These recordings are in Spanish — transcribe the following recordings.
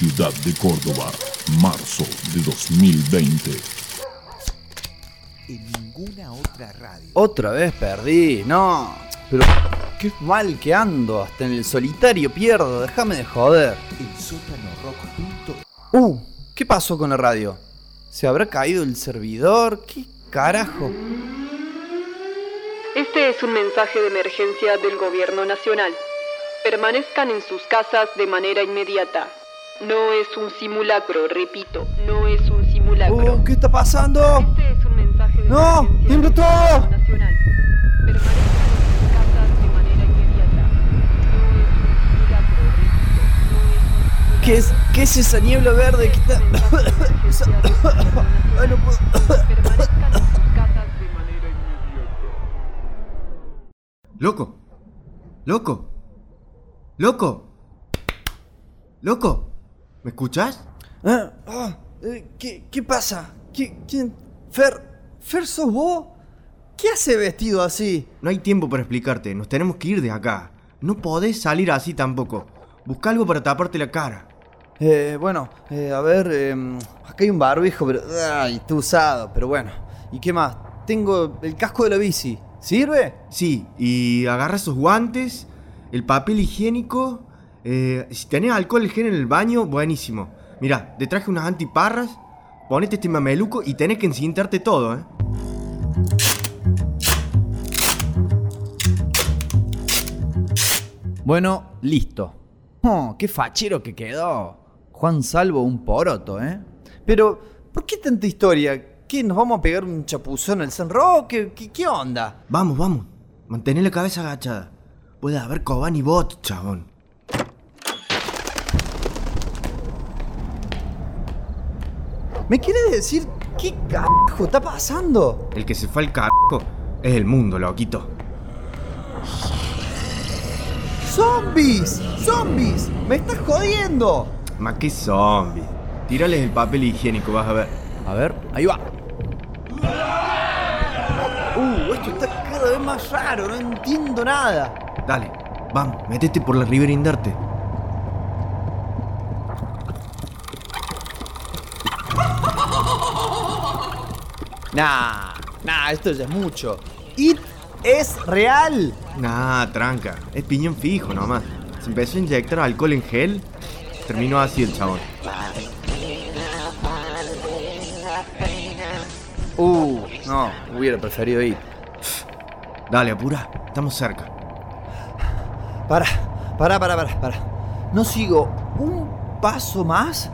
ciudad de Córdoba, marzo de 2020. En ninguna otra radio. Otra vez perdí, no. Pero qué mal que ando, hasta en el solitario pierdo, déjame de joder. En sótanorock.com. Uh, ¿qué pasó con la radio? ¿Se habrá caído el servidor? ¿Qué carajo? Este es un mensaje de emergencia del Gobierno Nacional. Permanezcan en sus casas de manera inmediata. No es un simulacro, repito, no es un simulacro. Uh, ¿qué está pasando? Este es un mensaje de ¡No! ¡Tiembla todo! Nacional. ¿Qué es, ¿Qué es esa niebla verde que está.? Ay, no puedo. Permanezcan en sus casas de manera inmediata. ¡Loco! ¡Loco! ¡Loco! ¡Loco! ¿Me escuchas? Ah, ah, eh, ¿qué, ¿Qué pasa? ¿Qué, ¿Quién? ¿Fer? ¿Fer sos vos? ¿Qué hace vestido así? No hay tiempo para explicarte, nos tenemos que ir de acá. No podés salir así tampoco. Busca algo para taparte la cara. Eh, bueno, eh, a ver, eh, acá hay un barbijo, pero. Ay, está usado, pero bueno. ¿Y qué más? Tengo el casco de la bici. ¿Sirve? Sí, y agarra esos guantes, el papel higiénico. Eh, si tenés alcohol gel en el baño, buenísimo. Mira, te traje unas antiparras, ponete este mameluco y tenés que encintarte todo, ¿eh? Bueno, listo. Oh, qué fachero que quedó. Juan Salvo un poroto, ¿eh? Pero, ¿por qué tanta historia? ¿Qué, nos vamos a pegar un chapuzón al San Roque? ¿Qué, qué onda? Vamos, vamos. Mantén la cabeza agachada. Puede haber Coban y bot, chabón. ¿Me quieres decir qué carajo está pasando? El que se fue al carajo es el mundo, loquito. ¡Zombies! ¡Zombies! ¡Me estás jodiendo! Ma qué zombie. Tírales el papel higiénico, vas a ver. A ver, ahí va. Uh, esto está cada vez más raro, no entiendo nada. Dale, vamos, métete por la Ribera Indarte. Nah, nah, esto ya es mucho. ¡It es real! Nah, tranca. Es piñón fijo nomás. Se empezó a inyectar alcohol en gel. Terminó así el chabón. Uh, no, hubiera preferido ir. Dale, apura. Estamos cerca. Para, para, para, para, para. No sigo un paso más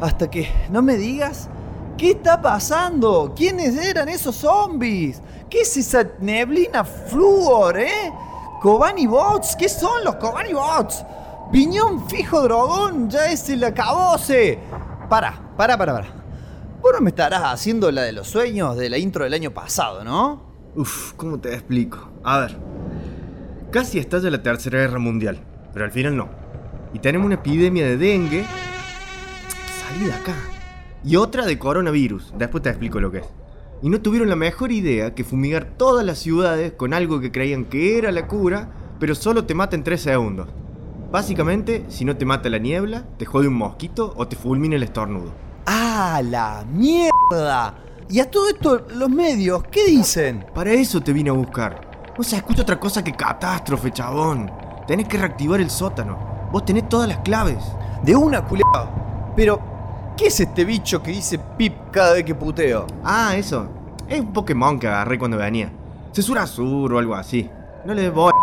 hasta que no me digas qué está pasando. ¿Quiénes eran esos zombies? ¿Qué es esa neblina flúor, eh? Kobani Bots, ¿qué son los Kobani Bots? Piñón fijo dragón, ya es el acabose. Para, para, para, para. Vos no me estarás haciendo la de los sueños de la intro del año pasado, ¿no? Uf, ¿cómo te explico? A ver. Casi estalla la Tercera Guerra Mundial, pero al final no. Y tenemos una epidemia de dengue. Salí de acá. Y otra de coronavirus. Después te explico lo que es. Y no tuvieron la mejor idea que fumigar todas las ciudades con algo que creían que era la cura, pero solo te mata en 3 segundos. Básicamente, si no te mata la niebla, te jode un mosquito o te fulmina el estornudo. ¡Ah, la mierda! Y a todo esto, los medios, ¿qué dicen? Para eso te vine a buscar. No se escucha otra cosa que catástrofe, chabón. Tenés que reactivar el sótano. Vos tenés todas las claves. De una culiao. Pero, ¿qué es este bicho que dice pip cada vez que puteo? Ah, eso. Es un Pokémon que agarré cuando venía. Cesura Sur o algo así. No le des bola.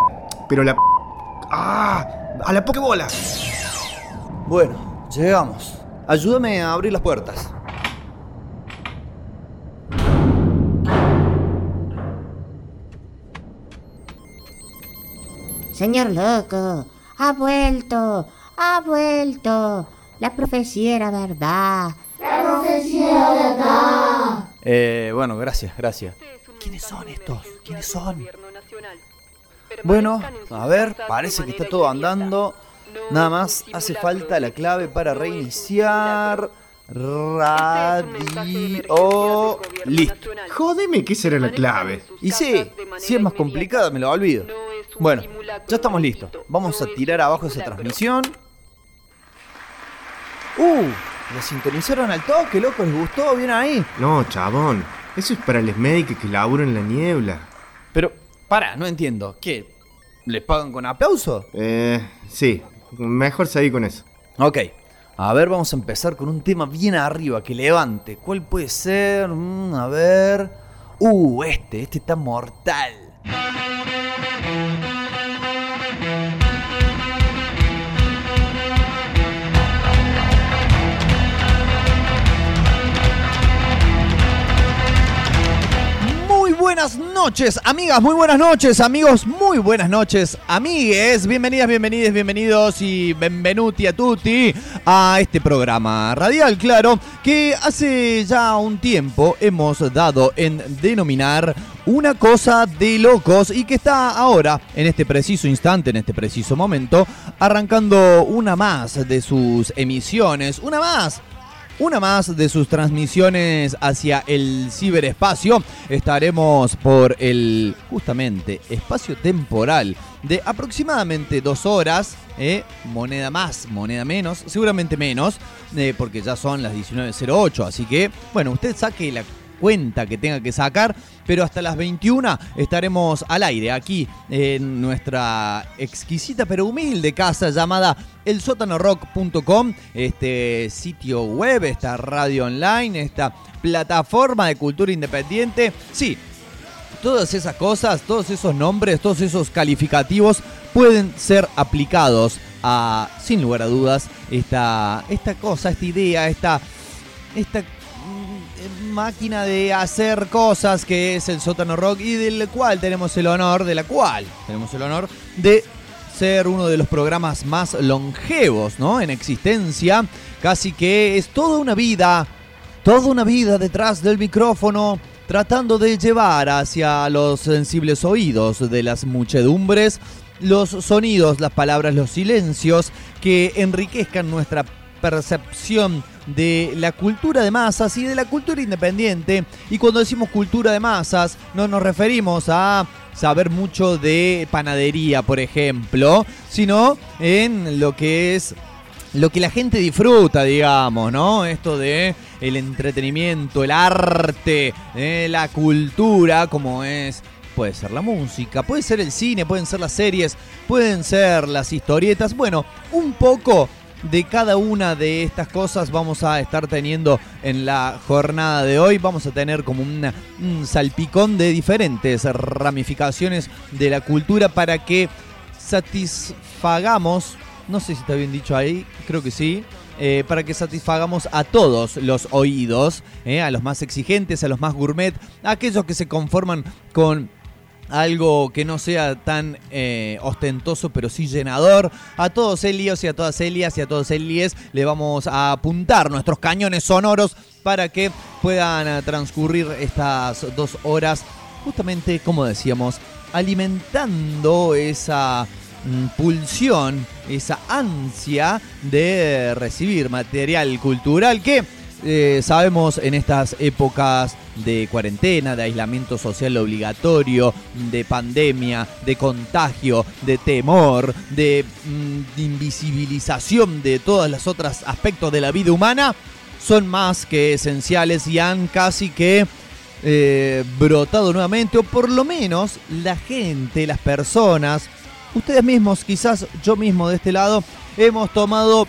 Pero la... ¡Ah! ¡A la Pokébola! Bueno, llegamos. Ayúdame a abrir las puertas. Señor loco, ha vuelto, ha vuelto. La profecía era verdad. Eh, bueno, gracias, gracias. ¿Quiénes son estos? ¿Quiénes son? Bueno, a ver, parece que está todo andando. Nada más hace falta la clave para reiniciar. Radio. Listo. Jódeme que esa era la clave. Y sí, si es más complicada me lo olvido. Bueno, ya estamos listos. Vamos a tirar abajo esa transmisión. Uh, lo sintonizaron al toque, loco, les gustó, bien ahí. No, chabón. Eso es para los médicos que laburan en la niebla. Pero, para, no entiendo. ¿Qué? ¿Les pagan con aplauso? Eh, sí. Mejor seguir con eso. Ok. A ver, vamos a empezar con un tema bien arriba, que levante. ¿Cuál puede ser? Mm, a ver. Uh, este, este está mortal. Buenas noches, amigas, muy buenas noches, amigos, muy buenas noches, amigues. Bienvenidas, bienvenidos, bienvenidos y benvenuti a tutti a este programa radial, claro, que hace ya un tiempo hemos dado en denominar una cosa de locos y que está ahora, en este preciso instante, en este preciso momento, arrancando una más de sus emisiones, una más una más de sus transmisiones hacia el ciberespacio. Estaremos por el justamente espacio temporal de aproximadamente dos horas. eh, moneda más, moneda menos, seguramente menos, eh, porque ya son las 19.08. Así que, bueno, usted saque la cuenta que tenga que sacar, pero hasta las 21 estaremos al aire aquí en nuestra exquisita pero humilde casa llamada elsotanorock.com, este sitio web, esta radio online, esta plataforma de cultura independiente. Sí, todas esas cosas, todos esos nombres, todos esos calificativos pueden ser aplicados a, sin lugar a dudas, esta, esta cosa, esta idea, esta, esta máquina de hacer cosas que es el sótano rock y del cual tenemos el honor, de la cual tenemos el honor de ser uno de los programas más longevos, ¿no? En existencia, casi que es toda una vida, toda una vida detrás del micrófono, tratando de llevar hacia los sensibles oídos de las muchedumbres los sonidos, las palabras, los silencios que enriquezcan nuestra percepción de la cultura de masas y de la cultura independiente. Y cuando decimos cultura de masas, no nos referimos a saber mucho de panadería, por ejemplo, sino en lo que es lo que la gente disfruta, digamos, ¿no? Esto de el entretenimiento, el arte, eh, la cultura, como es puede ser la música, puede ser el cine, pueden ser las series, pueden ser las historietas. Bueno, un poco de cada una de estas cosas vamos a estar teniendo en la jornada de hoy. Vamos a tener como un salpicón de diferentes ramificaciones de la cultura para que satisfagamos, no sé si está bien dicho ahí, creo que sí, eh, para que satisfagamos a todos los oídos, eh, a los más exigentes, a los más gourmet, a aquellos que se conforman con algo que no sea tan eh, ostentoso, pero sí llenador. A todos Elios y a todas Elias y a todos Elies le vamos a apuntar nuestros cañones sonoros para que puedan eh, transcurrir estas dos horas, justamente como decíamos, alimentando esa mm, pulsión, esa ansia de recibir material cultural que eh, sabemos en estas épocas de cuarentena, de aislamiento social obligatorio, de pandemia, de contagio, de temor, de mm, invisibilización de todos los otros aspectos de la vida humana, son más que esenciales y han casi que eh, brotado nuevamente, o por lo menos la gente, las personas, ustedes mismos, quizás yo mismo de este lado, hemos tomado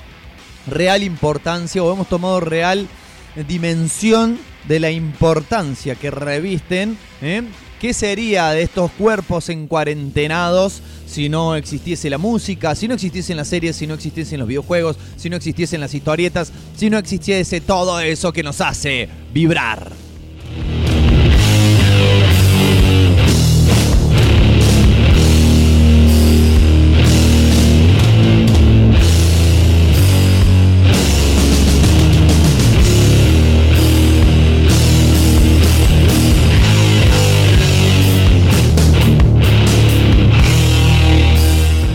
real importancia o hemos tomado real dimensión de la importancia que revisten. ¿eh? ¿Qué sería de estos cuerpos en cuarentenados si no existiese la música, si no existiesen las series, si no existiesen los videojuegos, si no existiesen las historietas, si no existiese todo eso que nos hace vibrar?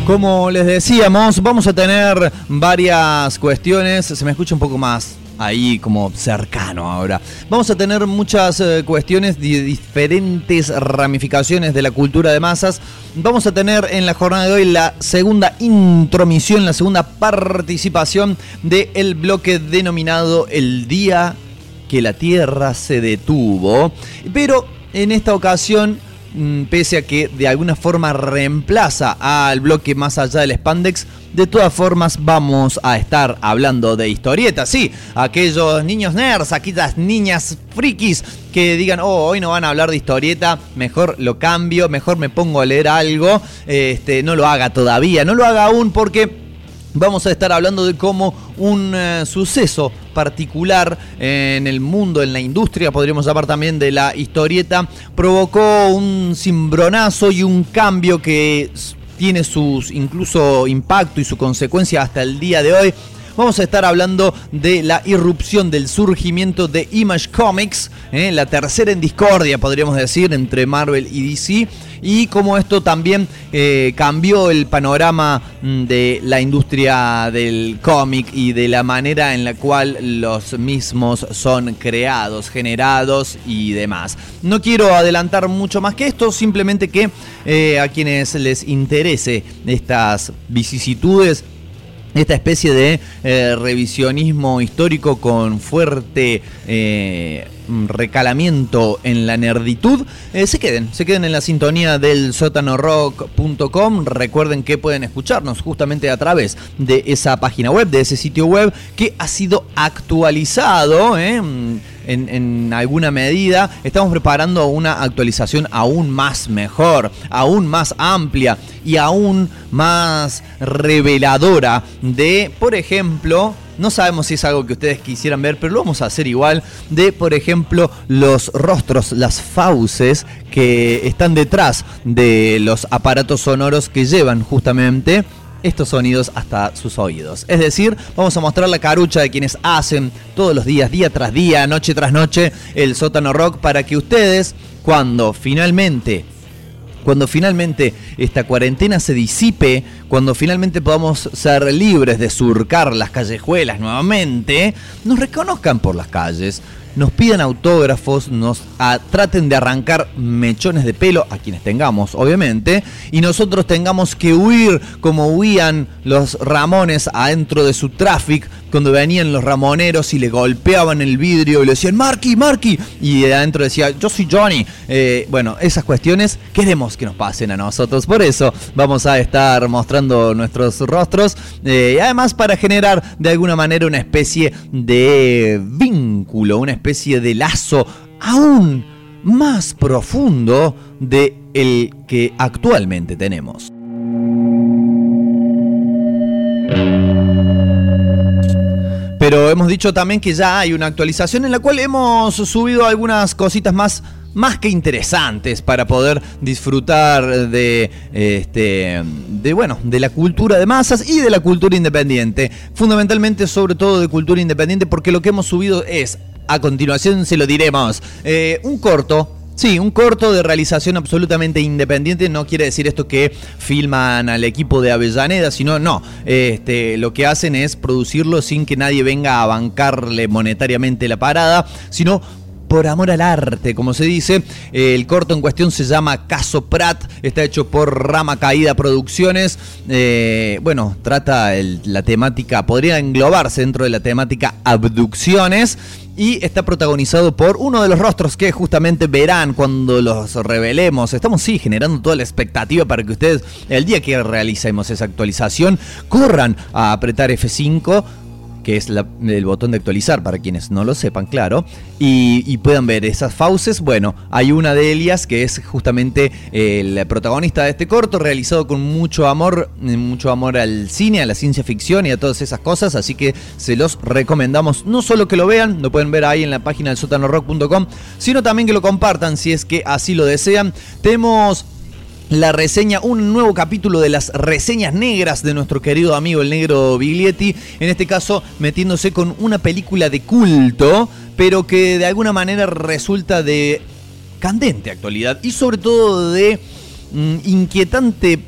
Como les decíamos, vamos a tener varias cuestiones. Se me escucha un poco más ahí como cercano ahora. Vamos a tener muchas eh, cuestiones de diferentes ramificaciones de la cultura de masas. Vamos a tener en la jornada de hoy la segunda intromisión, la segunda participación del bloque denominado El Día que la Tierra se detuvo. Pero en esta ocasión pese a que de alguna forma reemplaza al bloque más allá del spandex, de todas formas vamos a estar hablando de historietas, sí, aquellos niños nerds, aquellas niñas frikis que digan, oh, hoy no van a hablar de historieta, mejor lo cambio, mejor me pongo a leer algo, este, no lo haga todavía, no lo haga aún porque vamos a estar hablando de cómo un eh, suceso particular en el mundo, en la industria, podríamos hablar también de la historieta, provocó un cimbronazo y un cambio que tiene sus incluso impacto y su consecuencia hasta el día de hoy. Vamos a estar hablando de la irrupción del surgimiento de Image Comics, ¿eh? la tercera en discordia, podríamos decir, entre Marvel y DC, y cómo esto también eh, cambió el panorama mm, de la industria del cómic y de la manera en la cual los mismos son creados, generados y demás. No quiero adelantar mucho más que esto, simplemente que eh, a quienes les interese estas vicisitudes, esta especie de eh, revisionismo histórico con fuerte eh, recalamiento en la nerditud, eh, se queden, se queden en la sintonía del sótanorock.com. Recuerden que pueden escucharnos justamente a través de esa página web, de ese sitio web que ha sido actualizado. En alguna medida. Estamos preparando una actualización aún más mejor, aún más amplia y aún más reveladora de, por ejemplo, no sabemos si es algo que ustedes quisieran ver, pero lo vamos a hacer igual, de, por ejemplo, los rostros, las fauces que están detrás de los aparatos sonoros que llevan justamente estos sonidos hasta sus oídos. Es decir, vamos a mostrar la carucha de quienes hacen todos los días, día tras día, noche tras noche, el sótano rock para que ustedes, cuando finalmente cuando finalmente esta cuarentena se disipe, cuando finalmente podamos ser libres de surcar las callejuelas nuevamente, nos reconozcan por las calles, nos pidan autógrafos, nos ah, traten de arrancar mechones de pelo a quienes tengamos, obviamente, y nosotros tengamos que huir como huían los Ramones adentro de su traffic cuando venían los ramoneros y le golpeaban el vidrio y le decían Marky, Marky, y de adentro decía yo soy Johnny. Eh, bueno, esas cuestiones queremos que nos pasen a nosotros, por eso vamos a estar mostrando nuestros rostros eh, además para generar de alguna manera una especie de vínculo, una especie de lazo aún más profundo de el que actualmente tenemos. Pero hemos dicho también que ya hay una actualización en la cual hemos subido algunas cositas más más que interesantes para poder disfrutar de este de bueno de la cultura de masas y de la cultura independiente fundamentalmente sobre todo de cultura independiente porque lo que hemos subido es a continuación se lo diremos eh, un corto Sí, un corto de realización absolutamente independiente. No quiere decir esto que filman al equipo de Avellaneda, sino no. Este, lo que hacen es producirlo sin que nadie venga a bancarle monetariamente la parada, sino por amor al arte, como se dice. El corto en cuestión se llama Caso Prat, está hecho por Rama Caída Producciones. Eh, bueno, trata el- la temática, podría englobarse dentro de la temática abducciones. Y está protagonizado por uno de los rostros que justamente verán cuando los revelemos. Estamos, sí, generando toda la expectativa para que ustedes, el día que realicemos esa actualización, corran a apretar F5 que es el botón de actualizar para quienes no lo sepan, claro, y, puedan ver esas fauces. Bueno, hay una de ellas que es justamente el protagonista de este corto, realizado con mucho amor, eh, mucho amor al cine, a la ciencia ficción y a todas esas cosas, así que se los recomendamos. No solo que lo vean, lo pueden ver ahí en la página del sotanorock.com, sino también que lo compartan si es que así lo desean. Tenemos la reseña, un nuevo capítulo de las reseñas negras de nuestro querido amigo el negro Biglietti, en este caso metiéndose con una película de culto, pero que de alguna manera resulta de candente actualidad y sobre todo de mm, inquietante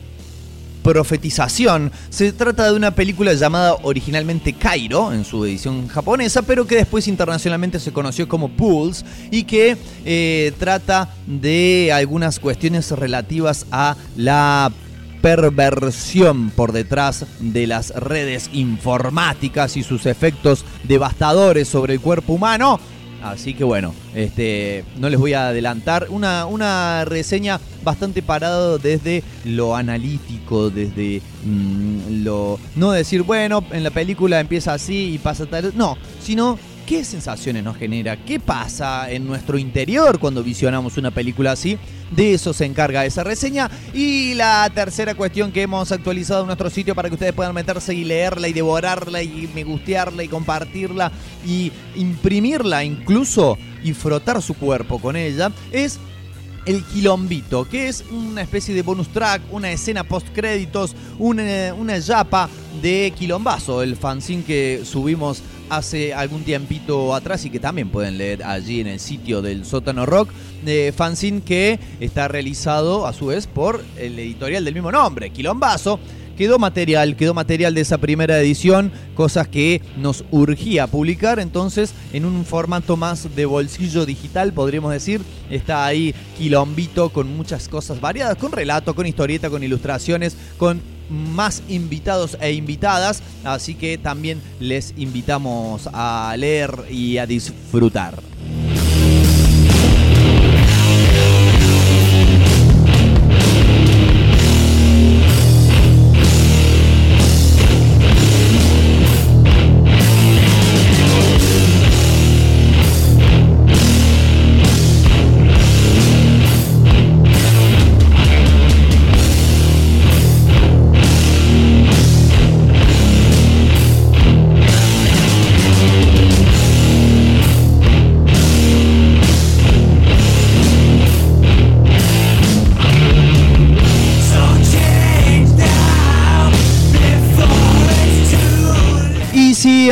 profetización. Se trata de una película llamada originalmente Cairo, en su edición japonesa, pero que después internacionalmente se conoció como Pools y que eh, trata de algunas cuestiones relativas a la perversión por detrás de las redes informáticas y sus efectos devastadores sobre el cuerpo humano. Así que bueno, este, no les voy a adelantar. Una, una reseña bastante parado desde lo analítico, desde mm, lo... No decir, bueno, en la película empieza así y pasa tal... No, sino qué sensaciones nos genera, qué pasa en nuestro interior cuando visionamos una película así. De eso se encarga esa reseña. Y la tercera cuestión que hemos actualizado en nuestro sitio para que ustedes puedan meterse y leerla y devorarla y me gustearla y compartirla y imprimirla incluso y frotar su cuerpo con ella es el Quilombito, que es una especie de bonus track, una escena post créditos, una, una yapa de Quilombazo, el fanzine que subimos hace algún tiempito atrás y que también pueden leer allí en el sitio del Sótano Rock, de fanzine que está realizado a su vez por el editorial del mismo nombre, Quilombazo. Quedó material, quedó material de esa primera edición, cosas que nos urgía publicar, entonces en un formato más de bolsillo digital, podríamos decir, está ahí Quilombito con muchas cosas variadas, con relato, con historieta, con ilustraciones, con más invitados e invitadas, así que también les invitamos a leer y a disfrutar.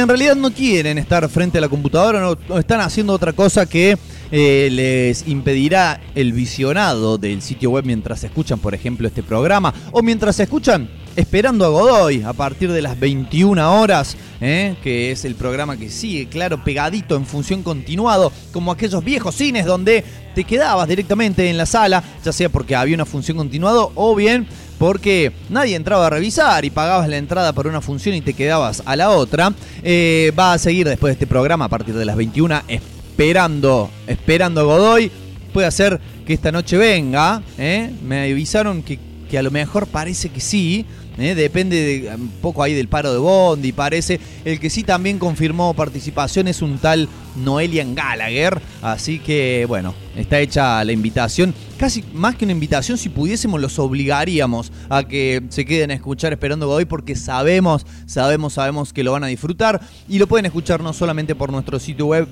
En realidad no quieren estar frente a la computadora, no, no están haciendo otra cosa que eh, les impedirá el visionado del sitio web mientras escuchan, por ejemplo, este programa, o mientras escuchan Esperando a Godoy a partir de las 21 horas, ¿eh? que es el programa que sigue, claro, pegadito en función continuado, como aquellos viejos cines donde te quedabas directamente en la sala, ya sea porque había una función continuado o bien porque nadie entraba a revisar y pagabas la entrada para una función y te quedabas a la otra. Eh, va a seguir después de este programa a partir de las 21 esperando, esperando a Godoy. Puede ser que esta noche venga, ¿eh? me avisaron que, que a lo mejor parece que sí. ¿Eh? Depende de, un poco ahí del paro de Bondi, parece. El que sí también confirmó participación es un tal Noelian Gallagher. Así que, bueno, está hecha la invitación. Casi más que una invitación, si pudiésemos, los obligaríamos a que se queden a escuchar Esperando Godoy porque sabemos, sabemos, sabemos que lo van a disfrutar. Y lo pueden escuchar no solamente por nuestro sitio web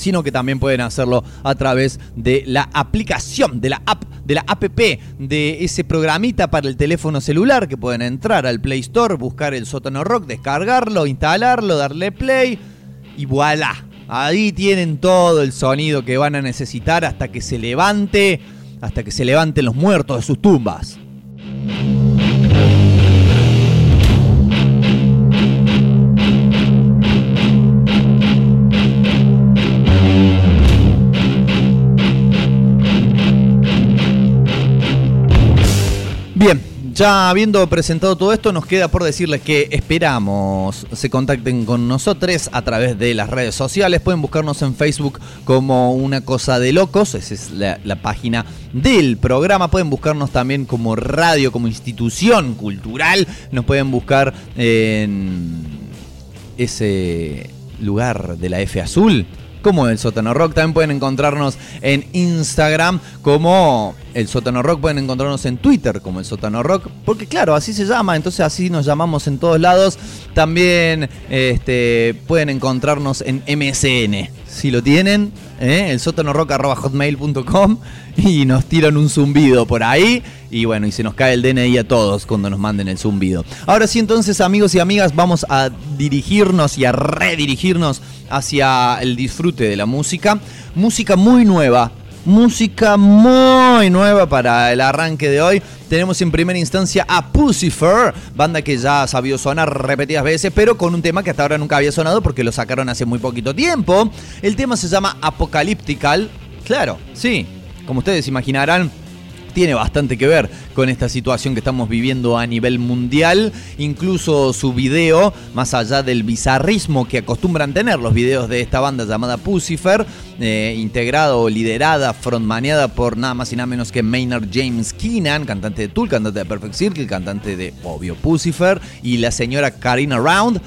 sino que también pueden hacerlo a través de la aplicación, de la app, de la app, de ese programita para el teléfono celular que pueden entrar al Play Store, buscar el sótano rock, descargarlo, instalarlo, darle play y voilà. Ahí tienen todo el sonido que van a necesitar hasta que se levante, hasta que se levanten los muertos de sus tumbas. Bien, ya habiendo presentado todo esto, nos queda por decirles que esperamos se contacten con nosotros a través de las redes sociales. Pueden buscarnos en Facebook como Una Cosa de Locos, esa es la, página del programa. Pueden buscarnos también como radio, como institución cultural. Nos pueden buscar en ese lugar de la F azul como el Sótano Rock. También pueden encontrarnos en Instagram como el Sótano Rock. Pueden encontrarnos en Twitter como el Sótano Rock. Porque claro, así se llama. Entonces así nos llamamos en todos lados. También este, pueden encontrarnos en MSN. Si lo tienen, ¿eh? el sótanorock.hotmail.com y nos tiran un zumbido por ahí. Y bueno, y se nos cae el DNI a todos cuando nos manden el zumbido. Ahora sí, entonces, amigos y amigas, vamos a dirigirnos y a redirigirnos hacia el disfrute de la música. Música muy nueva, música muy nueva para el arranque de hoy. Tenemos en primera instancia a Pucifer, banda que ya ha sabido sonar repetidas veces, pero con un tema que hasta ahora nunca había sonado porque lo sacaron hace muy poquito tiempo. El tema se llama Apocalyptical. Claro, sí, como ustedes imaginarán, tiene bastante que ver con esta situación que estamos viviendo a nivel mundial. Incluso su video, más allá del bizarrismo que acostumbran tener los videos de esta banda llamada Pucifer, eh, integrado, liderada, frontmaneada por nada más y nada menos que Maynard James Keenan, cantante de Tool, cantante de Perfect Circle, cantante de, obvio, Pucifer, y la señora Karina Round.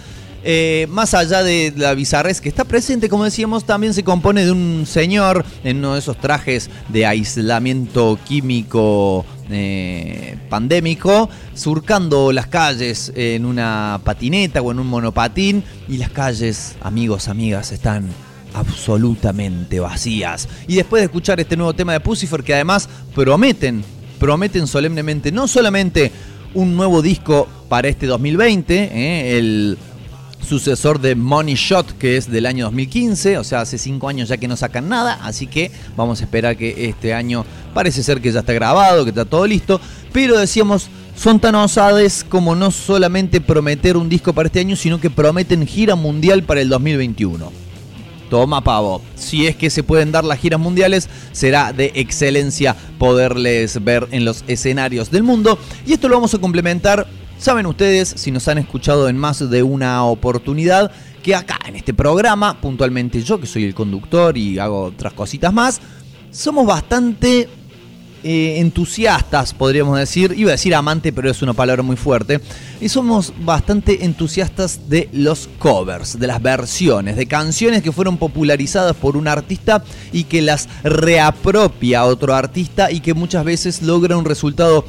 Eh, más allá de la bizarrez que está presente, como decíamos, también se compone de un señor en uno de esos trajes de aislamiento químico eh, pandémico, surcando las calles en una patineta o en un monopatín, y las calles, amigos, amigas, están absolutamente vacías. Y después de escuchar este nuevo tema de Pucifer, que además prometen, prometen solemnemente no solamente un nuevo disco para este 2020, eh, el sucesor de Money Shot, que es del año 2015, o sea, hace cinco años ya que no sacan nada, así que vamos a esperar que este año parece ser que ya está grabado, que está todo listo, pero decíamos, son tan osades como no solamente prometer un disco para este año, sino que prometen gira mundial para el 2021. Toma pavo, si es que se pueden dar las giras mundiales, será de excelencia poderles ver en los escenarios del mundo. Y esto lo vamos a complementar Saben ustedes, si nos han escuchado en más de una oportunidad, que acá en este programa, puntualmente yo que soy el conductor y hago otras cositas más, somos bastante eh, entusiastas, podríamos decir, iba a decir amante, pero es una palabra muy fuerte, y somos bastante entusiastas de los covers, de las versiones, de canciones que fueron popularizadas por un artista y que las reapropia otro artista y que muchas veces logra un resultado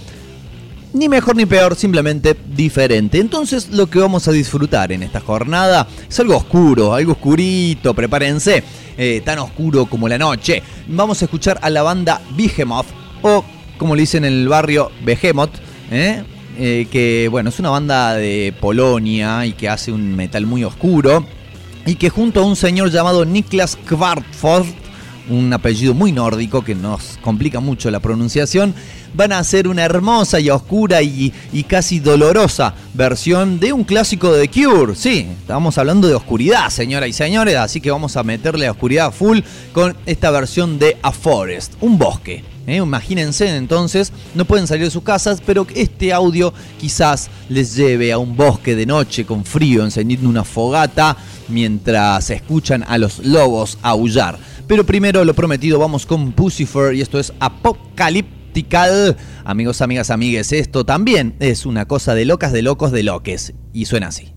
ni mejor ni peor, simplemente diferente. Entonces lo que vamos a disfrutar en esta jornada es algo oscuro, algo oscurito, prepárense, eh, tan oscuro como la noche. Vamos a escuchar a la banda Behemoth, o como le dicen en el barrio, Behemoth, ¿eh? Eh, que bueno, es una banda de Polonia y que hace un metal muy oscuro. Y que junto a un señor llamado Niklas Kvartford, un apellido muy nórdico que nos complica mucho la pronunciación, van a hacer una hermosa y oscura y, casi dolorosa versión de un clásico de The Cure. Sí, estamos hablando de oscuridad, señoras y señores, así que vamos a meterle a oscuridad full con esta versión de A Forest, un bosque. ¿eh? Imagínense entonces, no pueden salir de sus casas, pero este audio quizás les lleve a un bosque de noche con frío, encendiendo una fogata mientras escuchan a los lobos aullar. Pero primero lo prometido, vamos con Pucifer y esto es Apocalypse Amigos, amigas, amigues, esto también es una cosa de locas, de locos, de loques. Y suena así.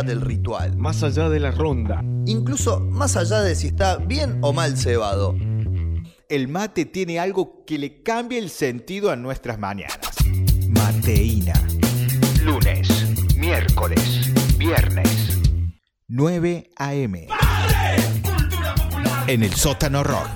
Allá del ritual, Más allá de la ronda. incluso más allá de si está bien o mal cebado. El mate tiene algo que le cambia el sentido a nuestras mañanas. Mateína. Lunes, miércoles, viernes. 9 a.m. En el sótano rock.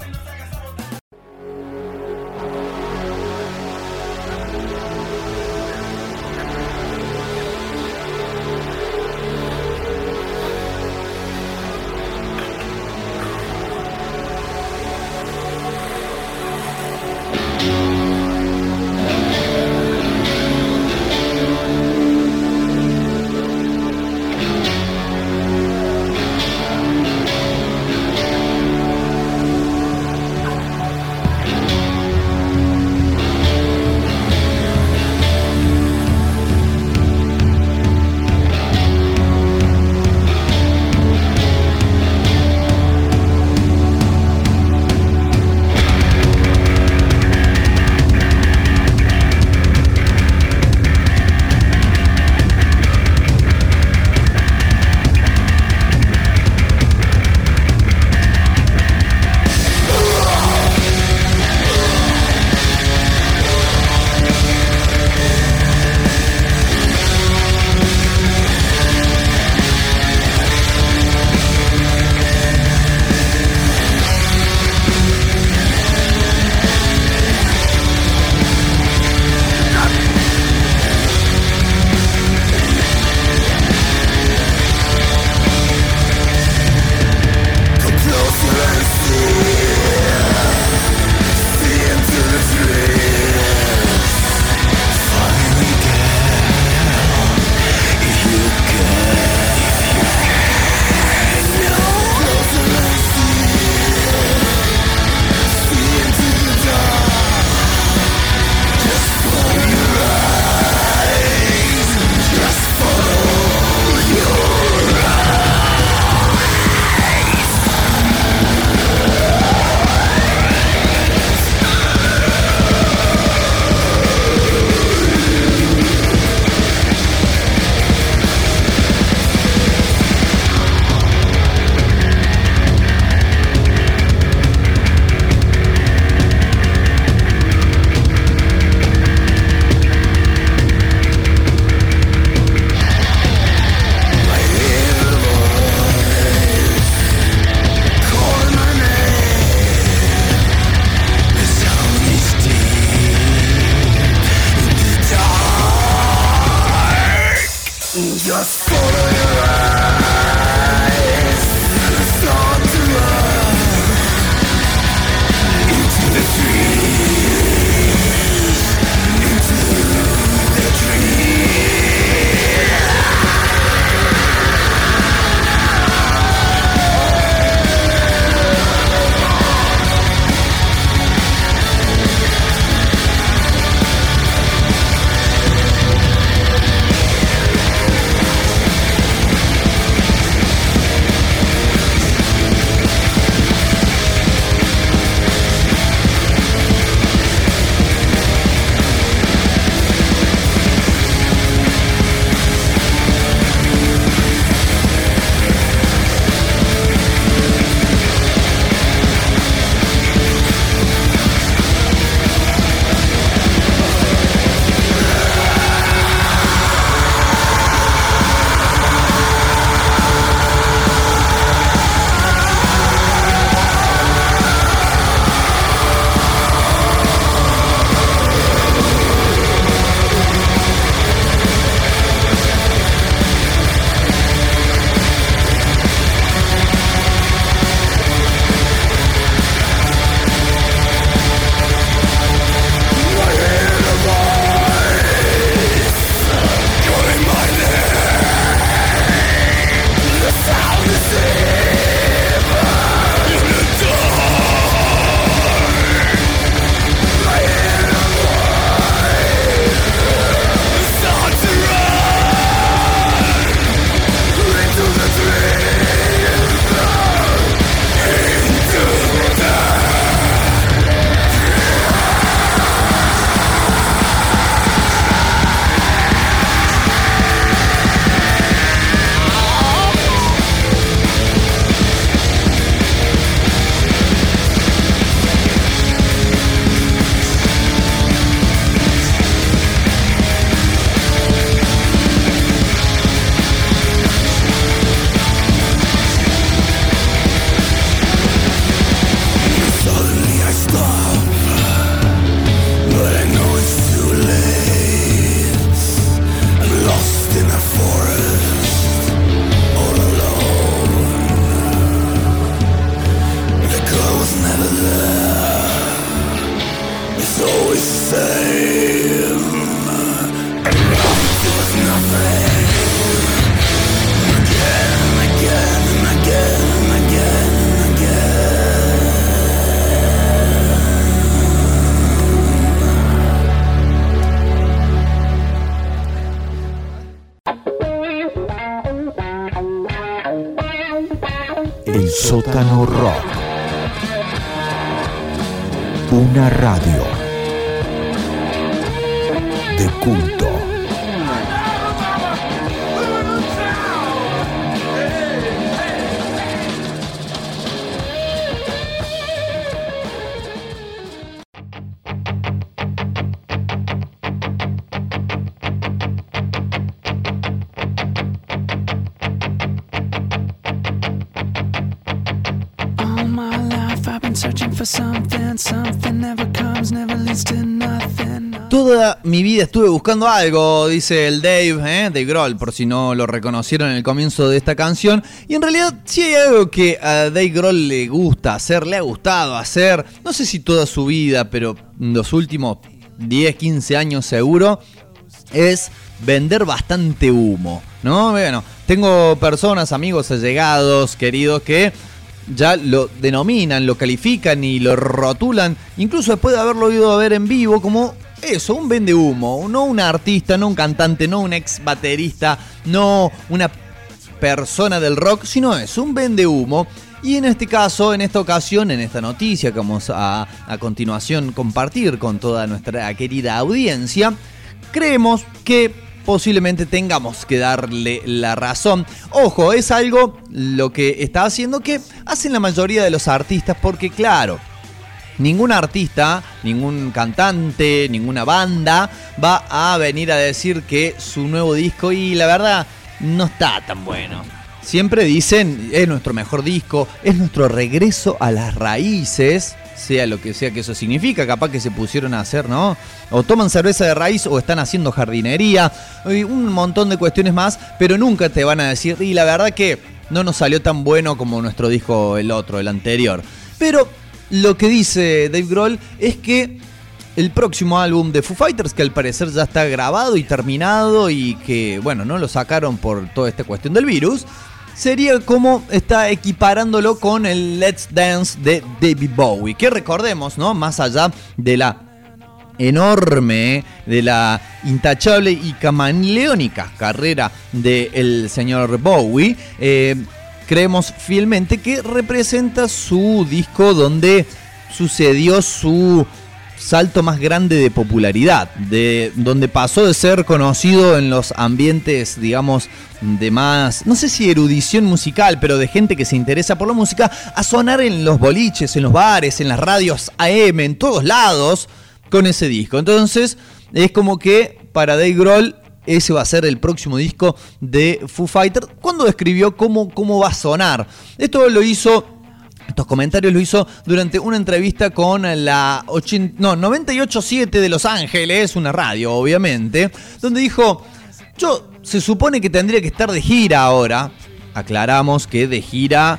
Sótano rock. Una radio de culto. Estuve buscando algo, dice el Dave, ¿eh? Dave Grohl, por si no lo reconocieron en el comienzo de esta canción. Y en realidad sí hay algo que a Dave Grohl le gusta hacer, le ha gustado hacer, no sé si toda su vida, pero los últimos 10, 15 años seguro, es vender bastante humo, ¿no? Bueno, tengo personas, amigos, allegados, queridos, que ya lo denominan, lo califican y lo rotulan, incluso después de haberlo oído a ver en vivo, como eso, un vende humo, no un artista, no un cantante, no un ex baterista, no una persona del rock, sino es un vende humo. Y en este caso, en esta ocasión, en esta noticia que vamos a, a continuación compartir con toda nuestra querida audiencia, creemos que posiblemente tengamos que darle la razón. Ojo, es algo lo que está haciendo que hacen la mayoría de los artistas porque claro, ningún artista, ningún cantante, ninguna banda va a venir a decir que su nuevo disco y la verdad no está tan bueno. Siempre dicen, es nuestro mejor disco, es nuestro regreso a las raíces, sea lo que sea que eso significa, capaz que se pusieron a hacer, ¿no? O toman cerveza de raíz o están haciendo jardinería, y un montón de cuestiones más, pero nunca te van a decir, y la verdad que no nos salió tan bueno como nuestro disco el otro, el anterior. Pero lo que dice Dave Grohl es que el próximo álbum de Foo Fighters, que al parecer ya está grabado y terminado y que, bueno, no lo sacaron por toda esta cuestión del virus, sería como está equiparándolo con el Let's Dance de David Bowie. Que recordemos, ¿no? Más allá de la enorme, de la intachable y camaleónica carrera del señor Bowie, eh, creemos fielmente que representa su disco donde sucedió su salto más grande de popularidad, de donde pasó de ser conocido en los ambientes, digamos, de más, no sé si erudición musical, pero de gente que se interesa por la música, a sonar en los boliches, en los bares, en las radios AM, en todos lados, con ese disco. Entonces, es como que para Dave Grohl ese va a ser el próximo disco de Foo Fighters. Cuando describió cómo, cómo va a sonar. Esto lo hizo estos comentarios lo hizo durante una entrevista con la 80, no, 98.7 de Los Ángeles, una radio obviamente, donde dijo, yo se supone que tendría que estar de gira ahora. Aclaramos que de gira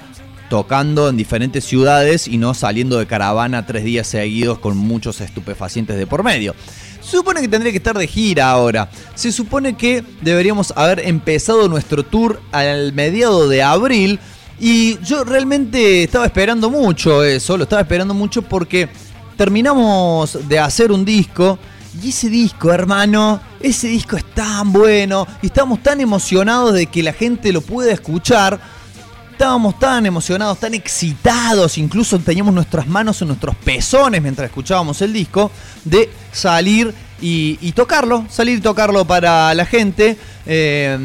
tocando en diferentes ciudades y no saliendo de caravana tres días seguidos con muchos estupefacientes de por medio. Se supone que tendría que estar de gira ahora. Se supone que deberíamos haber empezado nuestro tour al mediado de abril. Y yo realmente estaba esperando mucho eso, lo estaba esperando mucho porque terminamos de hacer un disco y ese disco, hermano, ese disco es tan bueno y estamos tan emocionados de que la gente lo pueda escuchar. Estábamos tan emocionados, tan excitados, incluso teníamos nuestras manos en nuestros pezones mientras escuchábamos el disco, de salir y, y tocarlo, salir y tocarlo para la gente. Eh,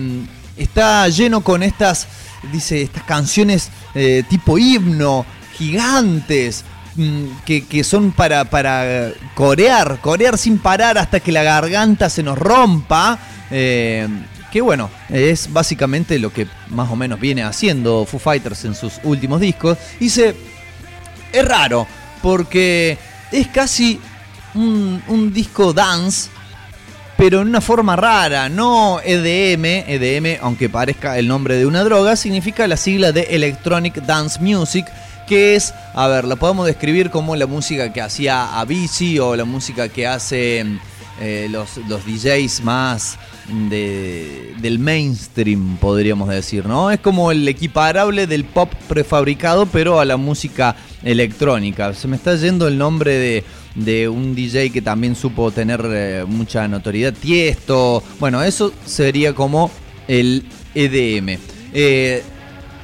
está lleno con estas dice, estas canciones eh, tipo himno, gigantes, mm, que, que, son para, para corear, corear sin parar hasta que la garganta se nos rompa. Eh, que bueno, es básicamente lo que más o menos viene haciendo Foo Fighters en sus últimos discos. Dice, es raro, porque es casi un, disco dance pero en una forma rara, no EDM, EDM, aunque parezca el nombre de una droga, significa la sigla de Electronic Dance Music, que es, a ver, la podemos describir como la música que hacía Avicii o la música que hacen eh, los, los DJs más de- del mainstream, podríamos decir, ¿no? Es como el equiparable del pop prefabricado, pero a la música electrónica. Se me está yendo el nombre de, de un DJ que también supo tener eh, mucha notoriedad, Tiesto. Bueno, eso sería como el EDM. Eh,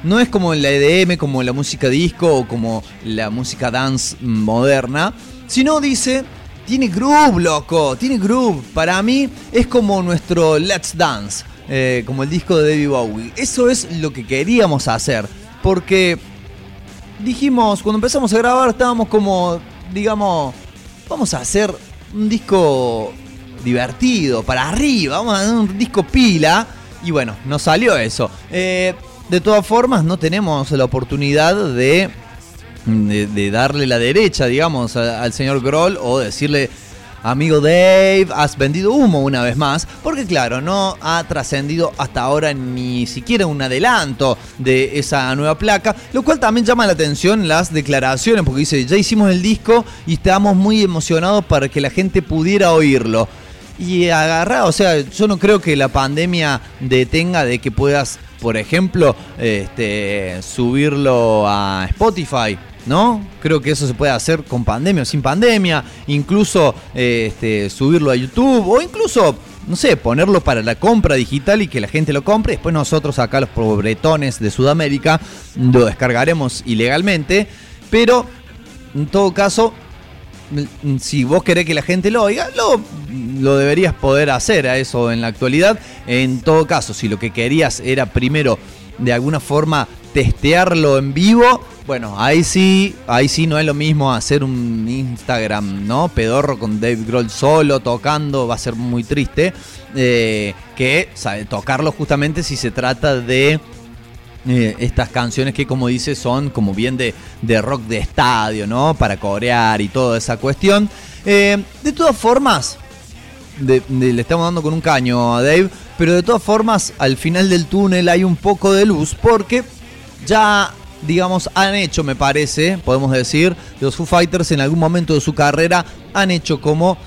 no es como la EDM, como la música disco o como la música dance moderna, sino dice, tiene groove, loco, tiene groove. Para mí es como nuestro Let's Dance, eh, como el disco de David Bowie. Eso es lo que queríamos hacer, porque dijimos, cuando empezamos a grabar, estábamos como, digamos, vamos a hacer un disco divertido, para arriba, vamos a hacer un disco pila. Y bueno, nos salió eso. Eh, de todas formas, no tenemos la oportunidad de, de, de darle la derecha, digamos, al señor Groll o decirle, amigo Dave, has vendido humo una vez más, porque claro, no ha trascendido hasta ahora ni siquiera un adelanto de esa nueva placa, lo cual también llama la atención las declaraciones, porque dice, ya hicimos el disco y estábamos muy emocionados para que la gente pudiera oírlo. Y agarra, o sea, yo no creo que la pandemia detenga de que puedas, por ejemplo, este, subirlo a Spotify, ¿no? Creo que eso se puede hacer con pandemia o sin pandemia, incluso eh, este, subirlo a YouTube o incluso, no sé, ponerlo para la compra digital y que la gente lo compre. Después nosotros acá los pobretones de Sudamérica lo descargaremos ilegalmente, pero en todo caso si vos querés que la gente lo oiga, lo, lo deberías poder hacer a eso en la actualidad. En todo caso, si lo que querías era primero de alguna forma testearlo en vivo, bueno, ahí sí, ahí sí no es lo mismo hacer un Instagram, ¿no? Pedorro con Dave Grohl solo tocando, va a ser muy triste. eh, que tocarlo justamente si se trata de eh, estas canciones que como dice son como bien de, de rock de estadio, ¿no? Para corear y toda esa cuestión. Eh, de todas formas, le estamos dando con un caño a Dave, pero de todas formas al final del túnel hay un poco de luz porque ya, digamos, han hecho, me parece, podemos decir, los Foo Fighters en algún momento de su carrera han hecho como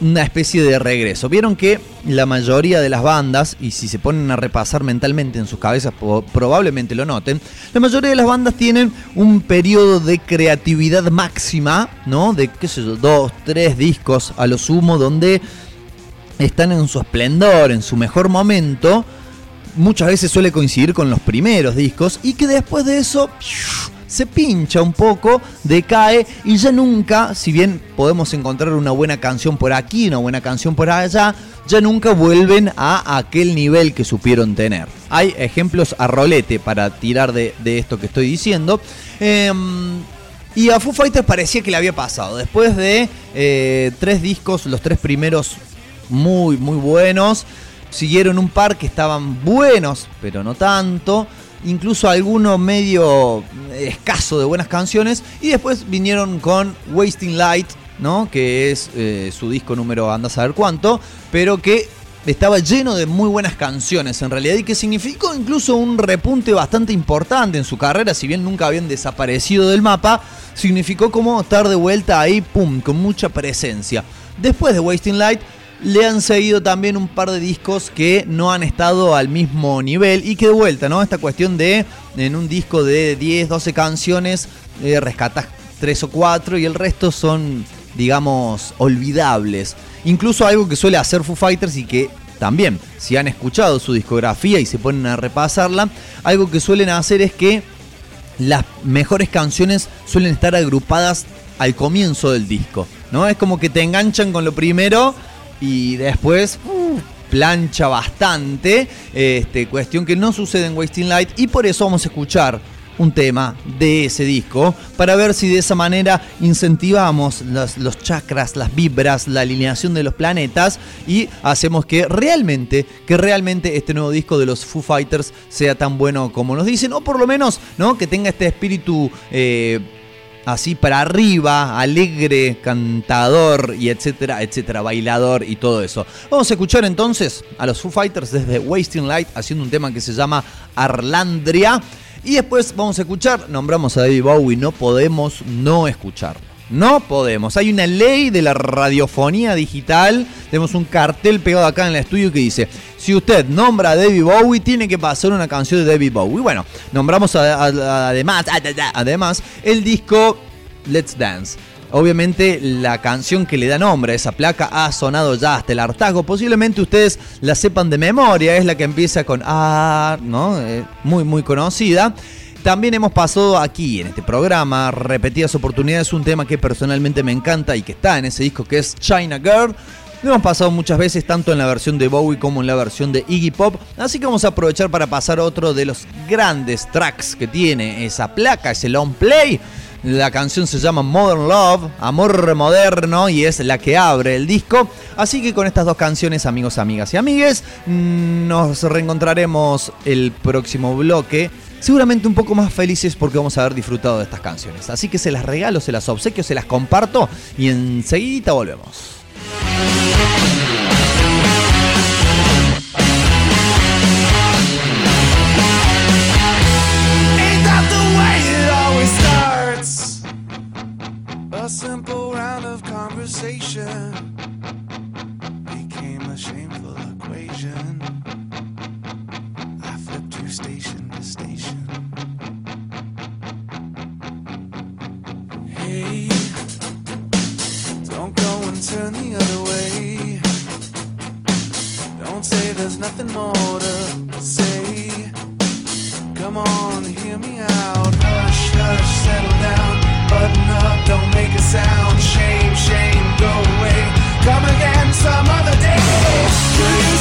una especie de regreso. Vieron que la mayoría de las bandas, y si se ponen a repasar mentalmente en sus cabezas, probablemente lo noten, la mayoría de las bandas tienen un periodo de creatividad máxima, ¿no? De, qué sé yo, dos, tres discos a lo sumo, donde están en su esplendor, en su mejor momento. Muchas veces suele coincidir con los primeros discos y que después de eso se pincha un poco, decae y ya nunca, si bien podemos encontrar una buena canción por aquí, una buena canción por allá, ya nunca vuelven a aquel nivel que supieron tener. Hay ejemplos a rolete para tirar de, esto que estoy diciendo. Em, y a Foo Fighters parecía que le había pasado. Después de eh, tres discos, los tres primeros muy, muy buenos. Siguieron un par que estaban buenos, pero no tanto. Incluso alguno medio escaso de buenas canciones. Y después vinieron con Wasting Light, ¿no? Que es eh, su disco número, anda a saber cuánto. Pero que estaba lleno de muy buenas canciones en realidad y que significó incluso un repunte bastante importante en su carrera, si bien nunca habían desaparecido del mapa, significó como estar de vuelta ahí, pum, con mucha presencia. Después de Wasting Light, le han seguido también un par de discos que no han estado al mismo nivel y que de vuelta, ¿no? Esta cuestión de en un disco de 10, 12 canciones, eh, rescatas 3 o 4 y el resto son, digamos, olvidables. Incluso algo que suele hacer Foo Fighters y que también, si han escuchado su discografía y se ponen a repasarla, algo que suelen hacer es que las mejores canciones suelen estar agrupadas al comienzo del disco, ¿no? Es como que te enganchan con lo primero y después uh, plancha bastante, este, cuestión que no sucede en Wasting Light y por eso vamos a escuchar un tema de ese disco para ver si de esa manera incentivamos los, chakras, las vibras, la alineación de los planetas y hacemos que realmente, que realmente este nuevo disco de los Foo Fighters sea tan bueno como nos dicen o por lo menos, ¿no? Que tenga este espíritu eh, así para arriba, alegre, cantador y etcétera, etcétera, bailador y todo eso. Vamos a escuchar entonces a los Foo Fighters desde Wasting Light haciendo un tema que se llama Arlandria. Y después vamos a escuchar, nombramos a David Bowie, no podemos no escucharlo. No podemos. Hay una ley de la radiofonía digital. Tenemos un cartel pegado acá en el estudio que dice, si usted nombra a David Bowie, tiene que pasar una canción de David Bowie. Bueno, nombramos a- además, además el disco Let's Dance. Obviamente la canción que le da nombre a esa placa ha sonado ya hasta el hartazgo. Posiblemente ustedes la sepan de memoria. Es la que empieza con Ah, ¿no? Eh, muy, muy conocida. También hemos pasado aquí en este programa repetidas oportunidades un tema que personalmente me encanta y que está en ese disco que es China Girl. Lo hemos pasado muchas veces tanto en la versión de Bowie como en la versión de Iggy Pop, así que vamos a aprovechar para pasar otro de los grandes tracks que tiene esa placa, ese long play. La canción se llama Modern Love, Amor Moderno, y es la que abre el disco. Así que con estas dos canciones, amigos, amigas y amigues, mm, nos reencontraremos el próximo bloque. Seguramente un poco más felices porque vamos a haber disfrutado de estas canciones. Así que se las regalo, se las obsequio, se las comparto y enseguida volvemos. And turn the other way. Don't say there's nothing more to say. Come on, hear me out. Hush, hush, settle down. Button up, don't make a sound. Shame, shame, go away. Come again some other day.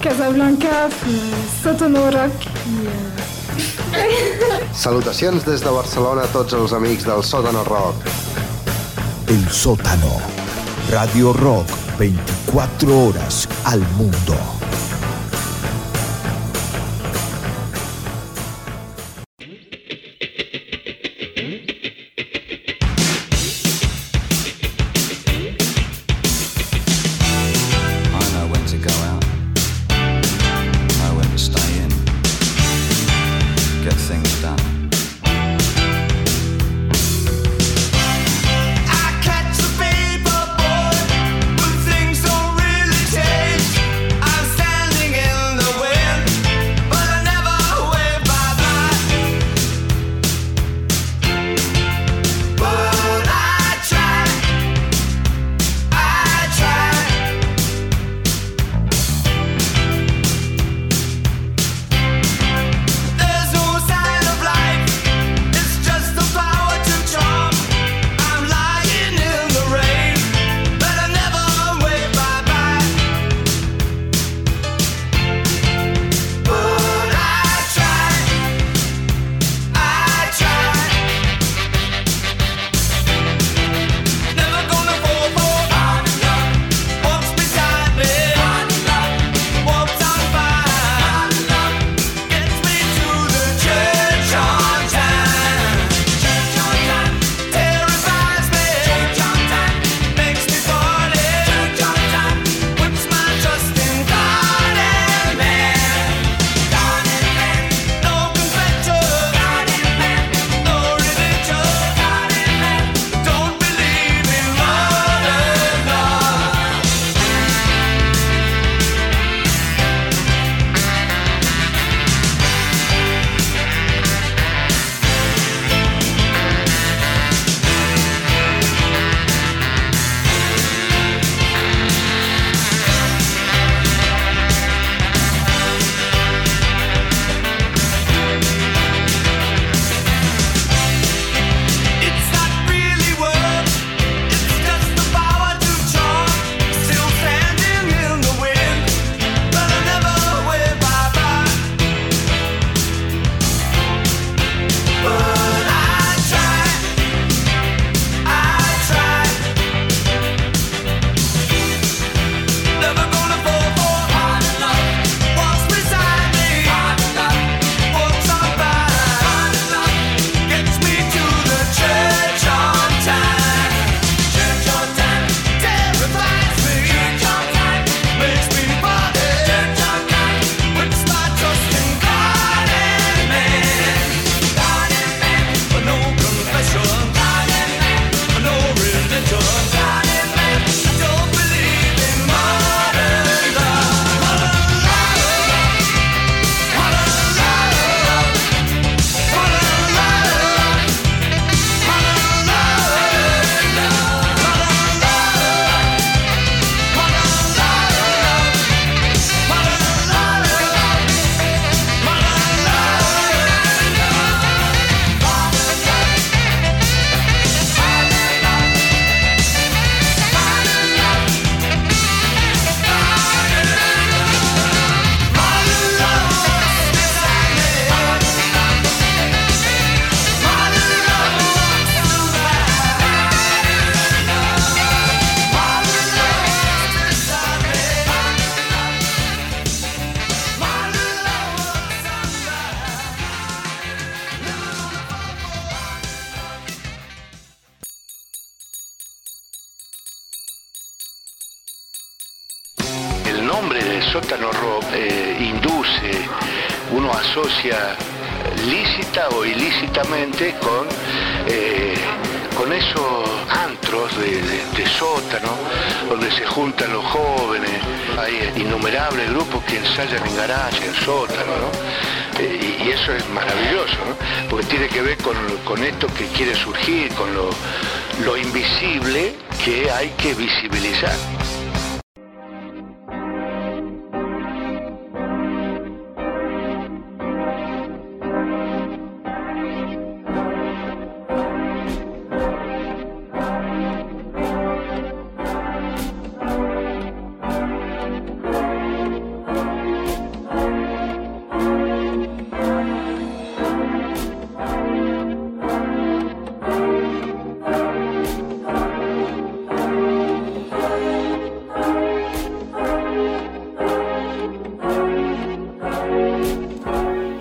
Casablanca, Sotonora Salutacions des de Barcelona a tots els amics del Sótano Rock. El Sótano. Radio Rock, 24 horas al mundo. en garaje, en sótano, ¿no? Eh, y, eso es maravilloso, ¿no? Porque tiene que ver con, con esto que quiere surgir, con lo, lo invisible que hay que visibilizar.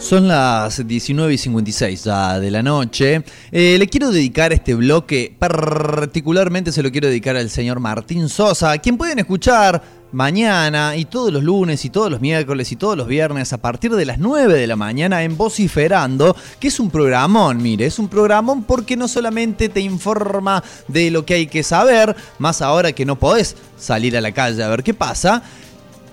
Son las 19 y 56 ya de la noche. Eh, le quiero dedicar este bloque, particularmente se lo quiero dedicar al señor Martín Sosa, quien pueden escuchar mañana y todos los lunes y todos los miércoles y todos los viernes a partir de las 9 de la mañana en Vociferando, que es un programón, mire, es un programón porque no solamente te informa de lo que hay que saber, más ahora que no podés salir a la calle a ver qué pasa,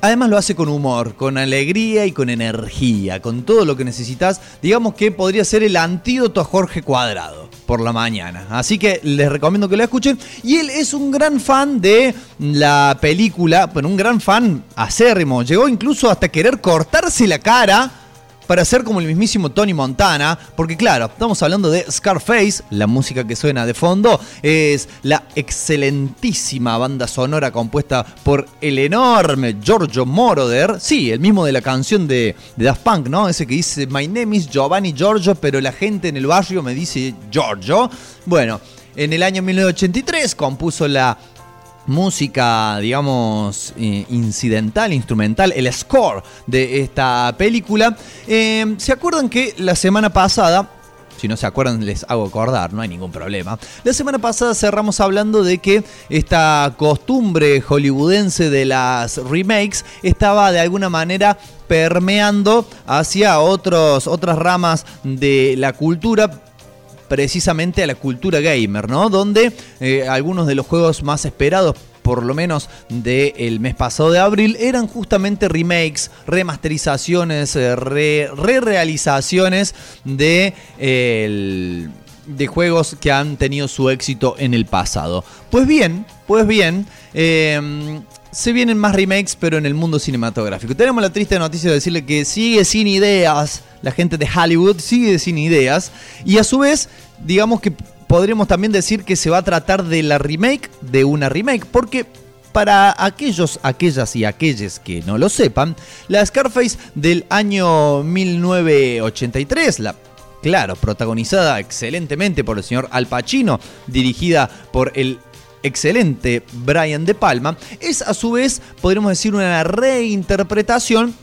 Además lo hace con humor, con alegría y con energía, con todo lo que necesitas. Digamos que podría ser el antídoto a Jorge Cuadrado por la mañana. Así que les recomiendo que lo escuchen. Y él es un gran fan de la película, bueno, un gran fan acérrimo. Llegó incluso hasta querer cortarse la cara para ser como el mismísimo Tony Montana, porque claro, estamos hablando de Scarface, la música que suena de fondo es la excelentísima banda sonora compuesta por el enorme Giorgio Moroder, sí, el mismo de la canción de, de Daft Punk, ¿no? Ese que dice My name is Giovanni Giorgio, pero la gente en el barrio me dice Giorgio. Bueno, en el año 1983 compuso la música, digamos, eh, incidental, instrumental, el score de esta película. Eh, ¿Se acuerdan que la semana pasada, si no se acuerdan les hago acordar, no hay ningún problema, la semana pasada cerramos hablando de que esta costumbre hollywoodense de las remakes estaba de alguna manera permeando hacia otros, otras ramas de la cultura precisamente a la cultura gamer, ¿no? Donde eh, algunos de los juegos más esperados por lo menos del mes pasado de abril, eran justamente remakes, remasterizaciones, eh, re-realizaciones de, de juegos que han tenido su éxito en el pasado. Pues bien, pues bien, em, se vienen más remakes, pero en el mundo cinematográfico. Tenemos la triste noticia de decirle que sigue sin ideas, la gente de Hollywood sigue sin ideas, y a su vez, digamos que podríamos también decir que se va a tratar de la remake de una remake, porque para aquellos, aquellas y aquellos que no lo sepan, la Scarface del año 1983, la claro, protagonizada excelentemente por el señor Al Pacino, dirigida por el excelente Brian De Palma, es a su vez, podríamos decir, una reinterpretación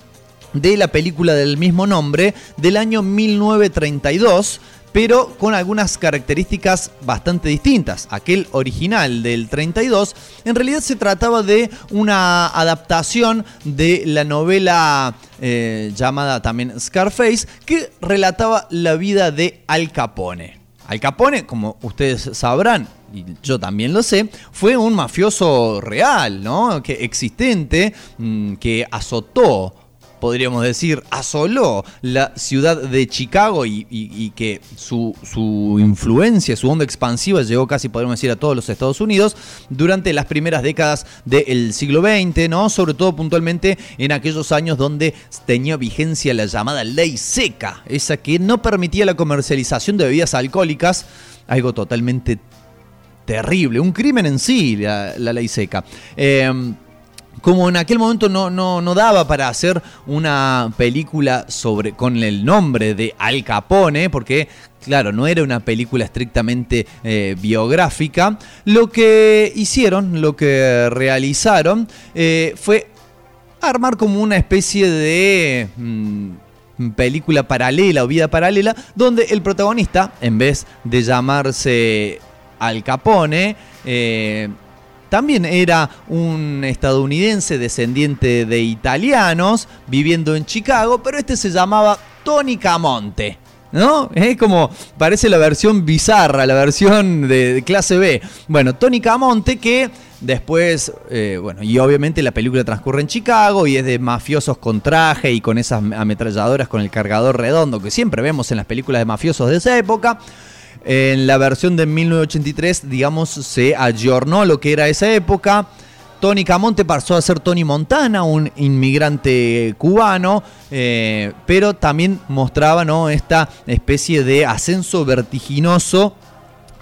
de la película del mismo nombre del año 1932 pero con algunas características bastante distintas. Aquel original del 32 en realidad se trataba de una adaptación de la novela eh, llamada también Scarface que relataba la vida de Al Capone. Al Capone, como ustedes sabrán, y yo también lo sé, fue un mafioso real, ¿no? Que existente, mm, que azotó podríamos decir, asoló la ciudad de Chicago y, que su, influencia, su onda expansiva llegó casi, podríamos decir, a todos los Estados Unidos durante las primeras décadas del siglo XX, ¿no? Sobre todo puntualmente en aquellos años donde tenía vigencia la llamada ley seca, esa que no permitía la comercialización de bebidas alcohólicas, algo totalmente terrible, un crimen en sí, la, ley seca. Em, como en aquel momento no, no, daba para hacer una película sobre con el nombre de Al Capone, porque claro, no era una película estrictamente eh, biográfica, lo que hicieron, lo que realizaron, eh, fue armar como una especie de... Mm, película paralela o vida paralela, donde el protagonista, en vez de llamarse Al Capone, eh, también era un estadounidense descendiente de italianos viviendo en Chicago, pero este se llamaba Tony Camonte. ¿No? Es como, parece la versión bizarra, la versión de, clase B. Bueno, Tony Camonte que después, eh, bueno, y obviamente la película transcurre en Chicago y es de mafiosos con traje y con esas ametralladoras con el cargador redondo que siempre vemos en las películas de mafiosos de esa época. En la versión de 1983, digamos, se ayornó lo que era esa época. Tony Camonte pasó a ser Tony Montana, un inmigrante cubano, eh, pero también mostraba ¿no? esta especie de ascenso vertiginoso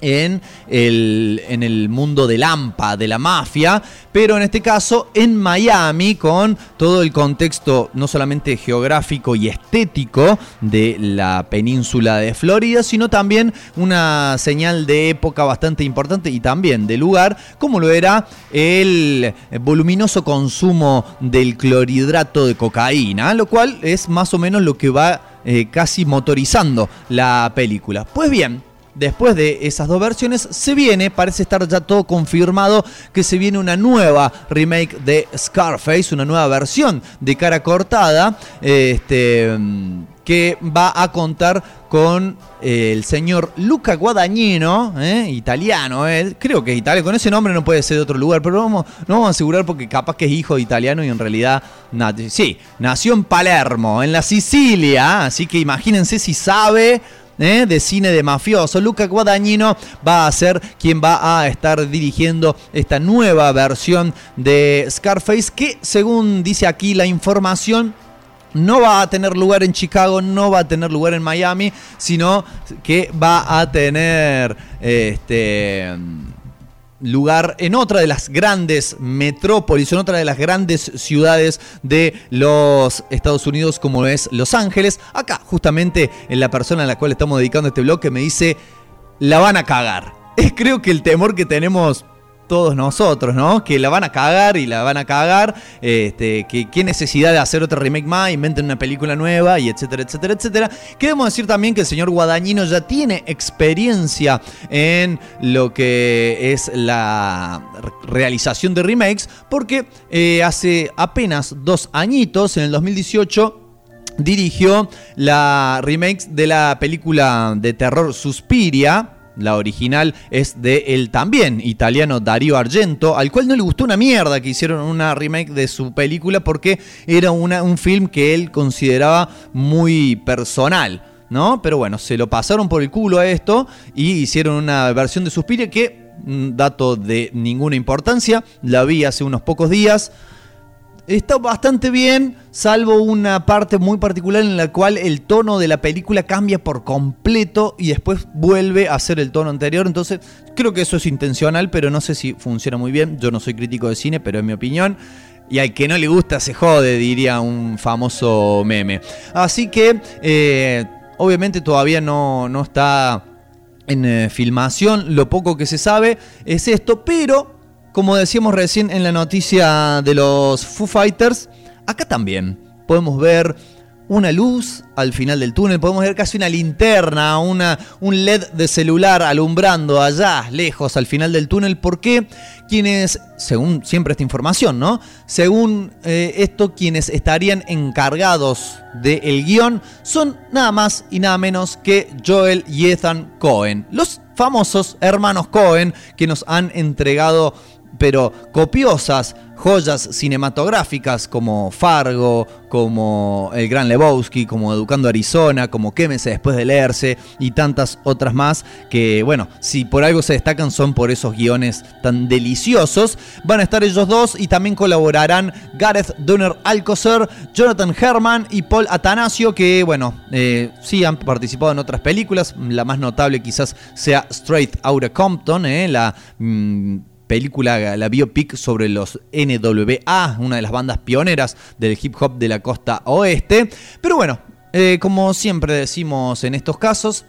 en el, en el mundo del AMPA, de la mafia, pero en este caso en Miami, con todo el contexto no solamente geográfico y estético de la península de Florida, sino también una señal de época bastante importante y también de lugar, como lo era el voluminoso consumo del clorhidrato de cocaína, lo cual es más o menos lo que va eh, casi motorizando la película. Pues bien, después de esas dos versiones, se viene, parece estar ya todo confirmado, que se viene una nueva remake de Scarface, una nueva versión de cara cortada, este, que va a contar con eh, el señor Luca Guadagnino, ¿eh? italiano, creo que es italiano, con ese nombre no puede ser de otro lugar, pero vamos, no vamos a asegurar porque capaz que es hijo de italiano y en realidad, sí, nació en Palermo, en la Sicilia, así que imagínense si sabe ¿eh? de cine de mafioso. Luca Guadagnino va a ser quien va a estar dirigiendo esta nueva versión de Scarface que según dice aquí la información no va a tener lugar en Chicago, no va a tener lugar en Miami, sino que va a tener este lugar en otra de las grandes metrópolis, en otra de las grandes ciudades de los Estados Unidos como es Los Ángeles. Acá, justamente, en la persona a la cual estamos dedicando este bloque me dice, la van a cagar. Es creo que el temor que tenemos todos nosotros, ¿no? Que la van a cagar y la van a cagar. Este, que qué necesidad de hacer otra remake más, inventen una película nueva y etcétera, etcétera, etcétera. Queremos decir también que el señor Guadañino ya tiene experiencia en lo que es la realización de remakes, porque eh, hace apenas dos añitos, en el 2018, dirigió la remake de la película de terror Suspiria. La original es de el también italiano Dario Argento, al cual no le gustó una mierda que hicieron una remake de su película porque era un film que él consideraba muy personal. ¿No? Pero bueno, se lo pasaron por el culo a esto y hicieron una versión de Suspiria que, mm, dato de ninguna importancia, la vi hace unos pocos días. Está bastante bien, salvo una parte muy particular en la cual el tono de la película cambia por completo y después vuelve a ser el tono anterior. Entonces, creo que eso es intencional, pero no sé si funciona muy bien. Yo no soy crítico de cine, pero es mi opinión. Y al que no le gusta se jode, diría un famoso meme. Así que, eh, obviamente todavía no, no está en eh, filmación. Lo poco que se sabe es esto, pero como decíamos recién en la noticia de los Foo Fighters, acá también podemos ver una luz al final del túnel, podemos ver casi una linterna, una, un LED de celular alumbrando allá, lejos, al final del túnel, porque quienes, según siempre esta información, ¿no? Según eh, esto, quienes estarían encargados del guion son nada más y nada menos que Joel y Ethan Cohen, los famosos hermanos Cohen que nos han entregado pero copiosas joyas cinematográficas como Fargo, como El Gran Lebowski, como Educando Arizona, como Quémese después de leerse y tantas otras más que, bueno, si por algo se destacan son por esos guiones tan deliciosos. Van a estar ellos dos y también colaborarán Gareth Donner Alcocer, Jonathan Herman y Paul Atanasio, que, bueno, eh, sí han participado en otras películas. La más notable quizás sea Straight Outta Compton, eh, la... mm, película, la biopic sobre los NWA, una de las bandas pioneras del hip hop de la costa oeste. Pero bueno, eh, como siempre decimos en estos casos,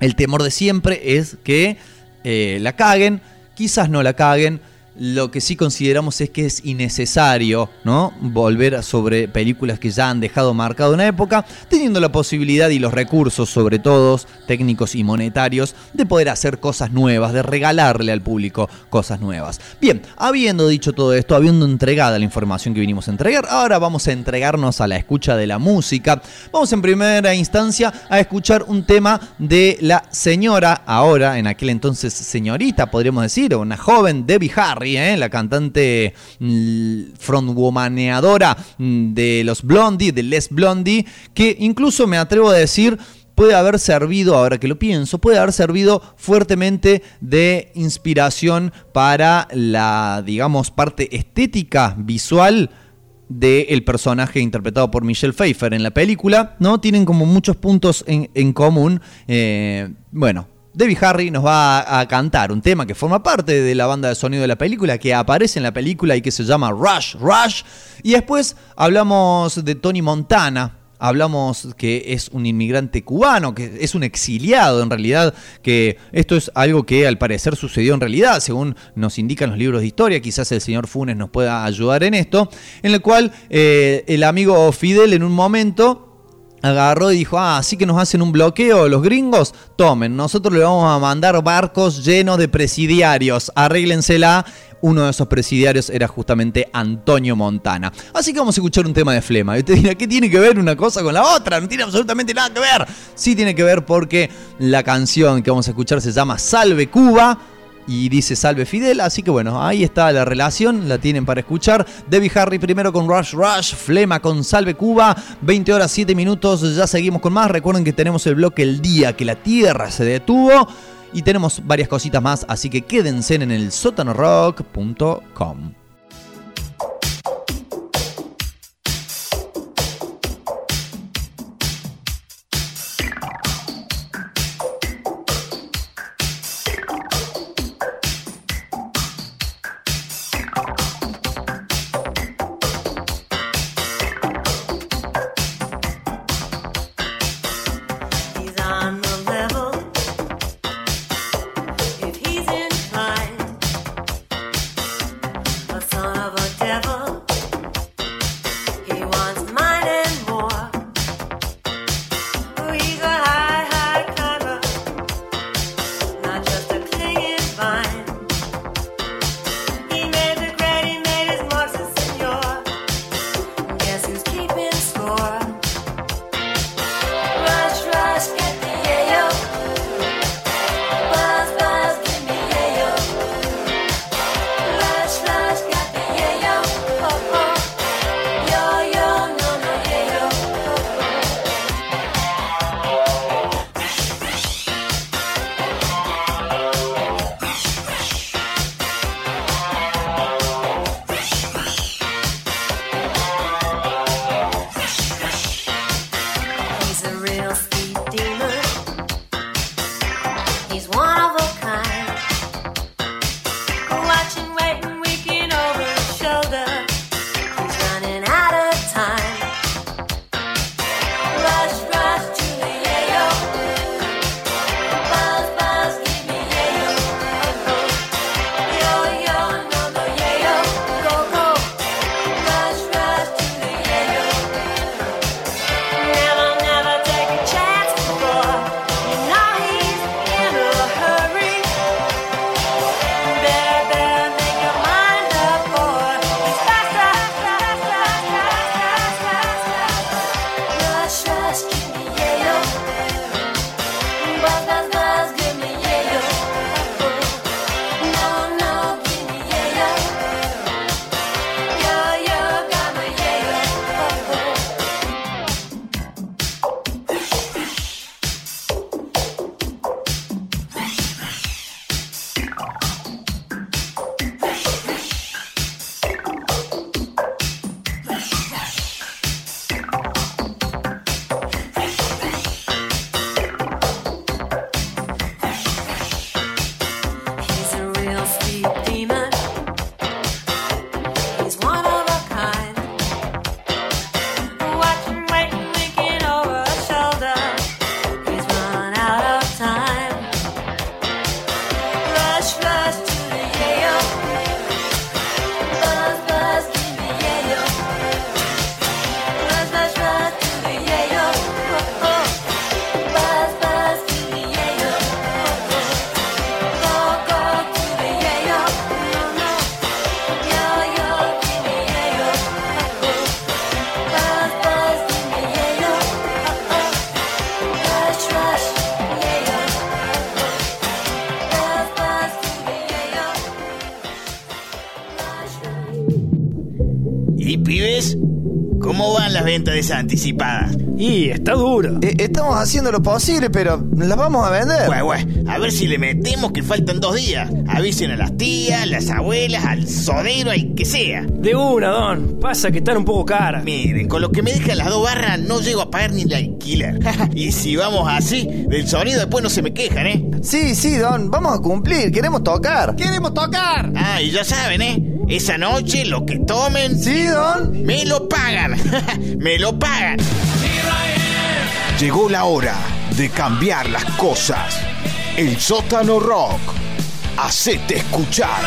el temor de siempre es que eh, la caguen, quizás no la caguen. Lo que sí consideramos es que es innecesario, ¿no? Volver sobre películas que ya han dejado marcado una época, teniendo la posibilidad y los recursos, sobre todo técnicos y monetarios, de poder hacer cosas nuevas, de regalarle al público cosas nuevas. Bien, habiendo dicho todo esto, habiendo entregada la información que vinimos a entregar, ahora vamos a entregarnos a la escucha de la música. Vamos en primera instancia a escuchar un tema de la señora, ahora en aquel entonces señorita, podríamos decir, o una joven Debbie Harry, ¿eh? la cantante mm, frontwomaneadora mm, de los Blondie, de Les Blondie, que incluso me atrevo a decir puede haber servido, ahora que lo pienso, puede haber servido fuertemente de inspiración para la, digamos, parte estética visual del personaje interpretado por Michelle Pfeiffer en la película, ¿no? Tienen como muchos puntos en, común. Eh, bueno, Debbie Harry nos va a, cantar un tema que forma parte de la banda de sonido de la película, que aparece en la película y que se llama Rush, Rush. Y después hablamos de Tony Montana, Hablamos que es un inmigrante cubano, que es un exiliado en realidad, que esto es algo que al parecer sucedió en realidad, según nos indican los libros de historia, quizás el señor Funes nos pueda ayudar en esto, en el cual eh, el amigo Fidel en un momento agarró y dijo, ah, así que nos hacen un bloqueo los gringos, tomen, nosotros le vamos a mandar barcos llenos de presidiarios, arréglensela. Uno de esos presidiarios era justamente Antonio Montana. Así que vamos a escuchar un tema de flema. Y usted dirá, ¿qué tiene que ver una cosa con la otra? No tiene absolutamente nada que ver. Sí tiene que ver porque la canción que vamos a escuchar se llama Salve Cuba y dice Salve Fidel. Así que bueno, ahí está la relación, la tienen para escuchar. Debbie Harry primero con Rush Rush, Flema con Salve Cuba, 20 horas 7 minutos, ya seguimos con más. Recuerden que tenemos el bloque El Día que la Tierra se detuvo. Y tenemos varias cositas más, así que quédense en el sotanorock.com. anticipadas? Y está duro. Eh, estamos haciendo lo posible, pero las vamos a vender. Güey, güey, a ver si le metemos que faltan dos días. Avisen a las tías, las abuelas, al sodero, al que sea. De una, Don. Pasa que están un poco caras. Miren, con lo que me dejan las dos barras no llego a pagar ni el alquiler. y si vamos así, del sonido después no se me quejan, ¿eh? Sí, sí, Don, vamos a cumplir, queremos tocar. ¡Queremos tocar! Ah, y ya saben, ¿eh? Esa noche lo que tomen... Sí, Don. Me lo pagan. me lo pagan. Llegó la hora de cambiar las cosas. El sótano rock. Hacete escuchar.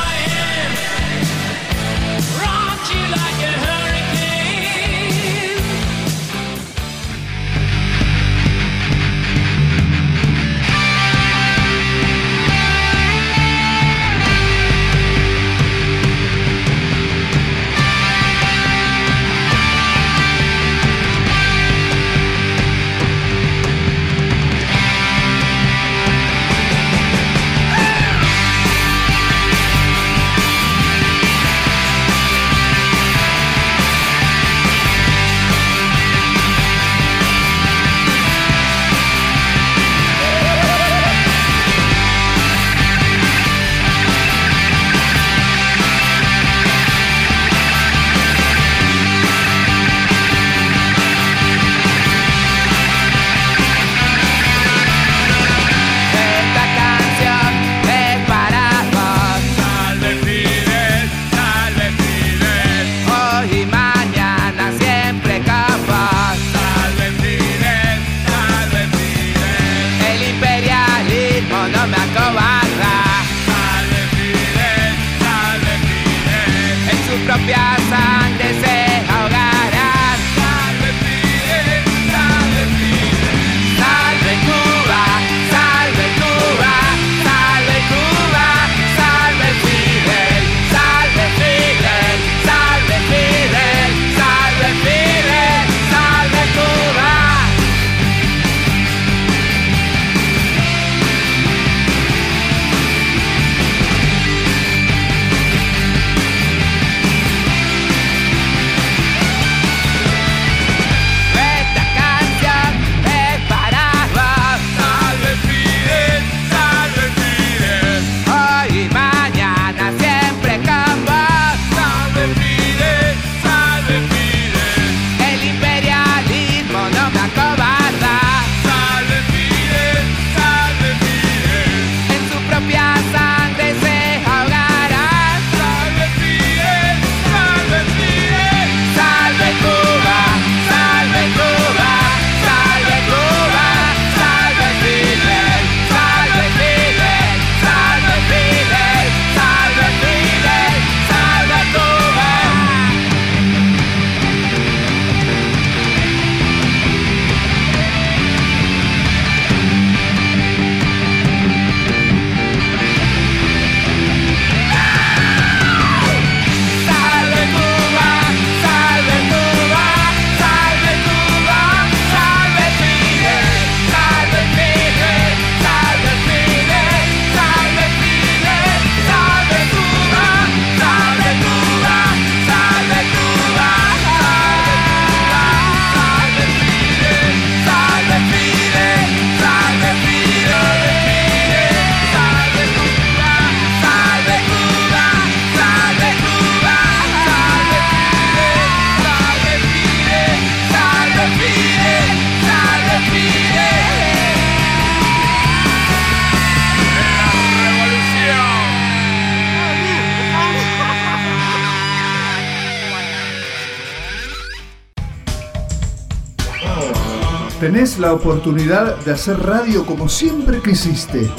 La oportunidad de hacer radio como siempre quisiste,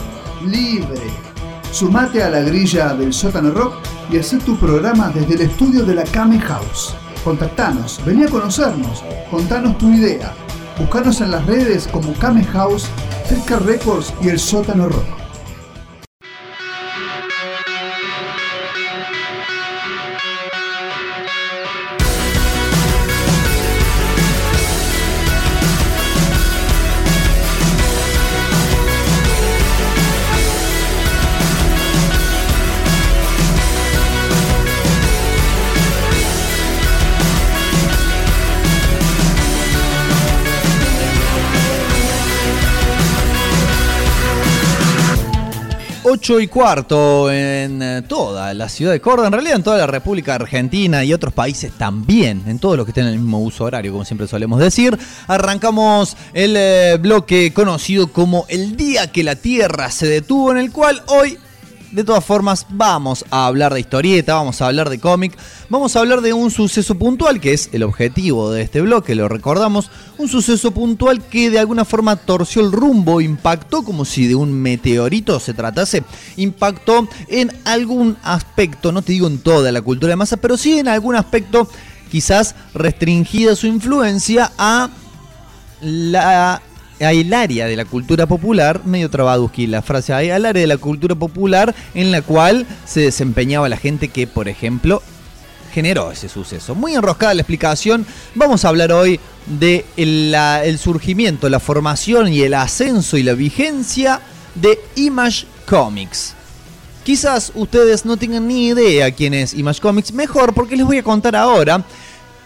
libre. Sumate a la grilla del sótano rock y haz tu programa desde el estudio de la Kame House. Contactanos, vení a conocernos, contanos tu idea. Buscanos en las redes como Kame House, Cerca Records y el sótano rock. Ocho y cuarto en eh, toda la ciudad de Córdoba, en realidad en toda la República Argentina y otros países también, en todos los que estén en el mismo uso horario, como siempre solemos decir. Arrancamos el eh, bloque conocido como El día que la Tierra se detuvo, en el cual hoy de todas formas, vamos a hablar de historieta, vamos a hablar de cómic, vamos a hablar de un suceso puntual, que es el objetivo de este bloque, lo recordamos, un suceso puntual que de alguna forma torció el rumbo, impactó como si de un meteorito se tratase, impactó en algún aspecto, no te digo en toda la cultura de masa, pero sí en algún aspecto quizás restringida su influencia a la el área de la cultura popular, medio trabaduski la frase, al área de la cultura popular en la cual se desempeñaba la gente que, por ejemplo, generó ese suceso. Muy enroscada la explicación, vamos a hablar hoy de el surgimiento, la formación y el ascenso y la vigencia de Image Comics. Quizás ustedes no tengan ni idea quién es Image Comics, mejor porque les voy a contar ahora.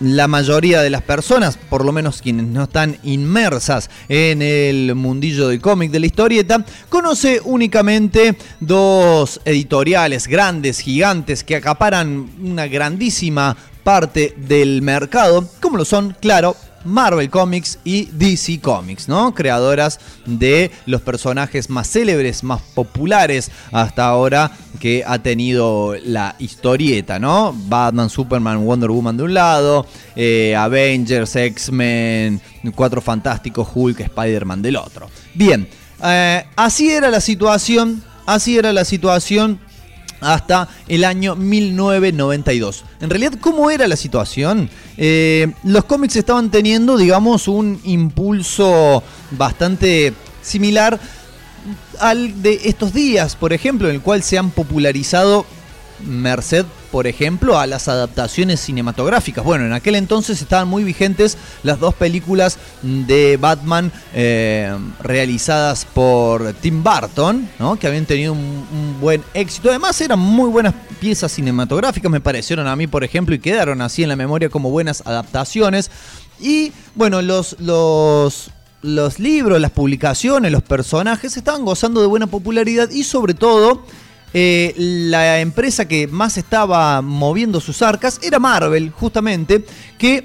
La mayoría de las personas, por lo menos quienes no están inmersas en el mundillo del cómic de la historieta, conoce únicamente dos editoriales grandes, gigantes, que acaparan una grandísima parte del mercado, como lo son, claro, Marvel Comics y DC Comics, ¿no? Creadoras de los personajes más célebres, más populares hasta ahora que ha tenido la historieta, ¿no? Batman, Superman, Wonder Woman de un lado, eh, Avengers, X-Men, Cuatro Fantásticos, Hulk, Spider-Man del otro. Bien, eh, así era la situación, así era la situación hasta el año 1992. En realidad, ¿cómo era la situación? Eh, los cómics estaban teniendo, digamos, un impulso bastante similar al de estos días, por ejemplo, en el cual se han popularizado merced, por ejemplo, a las adaptaciones cinematográficas. Bueno, en aquel entonces estaban muy vigentes las dos películas de Batman eh, realizadas por Tim Burton, ¿no? que habían tenido un, un buen éxito. Además, eran muy buenas piezas cinematográficas, me parecieron a mí, por ejemplo, y quedaron así en la memoria como buenas adaptaciones. Y bueno, los, los, los libros, las publicaciones, los personajes estaban gozando de buena popularidad y sobre todo eh, la empresa que más estaba moviendo sus arcas era Marvel, justamente, que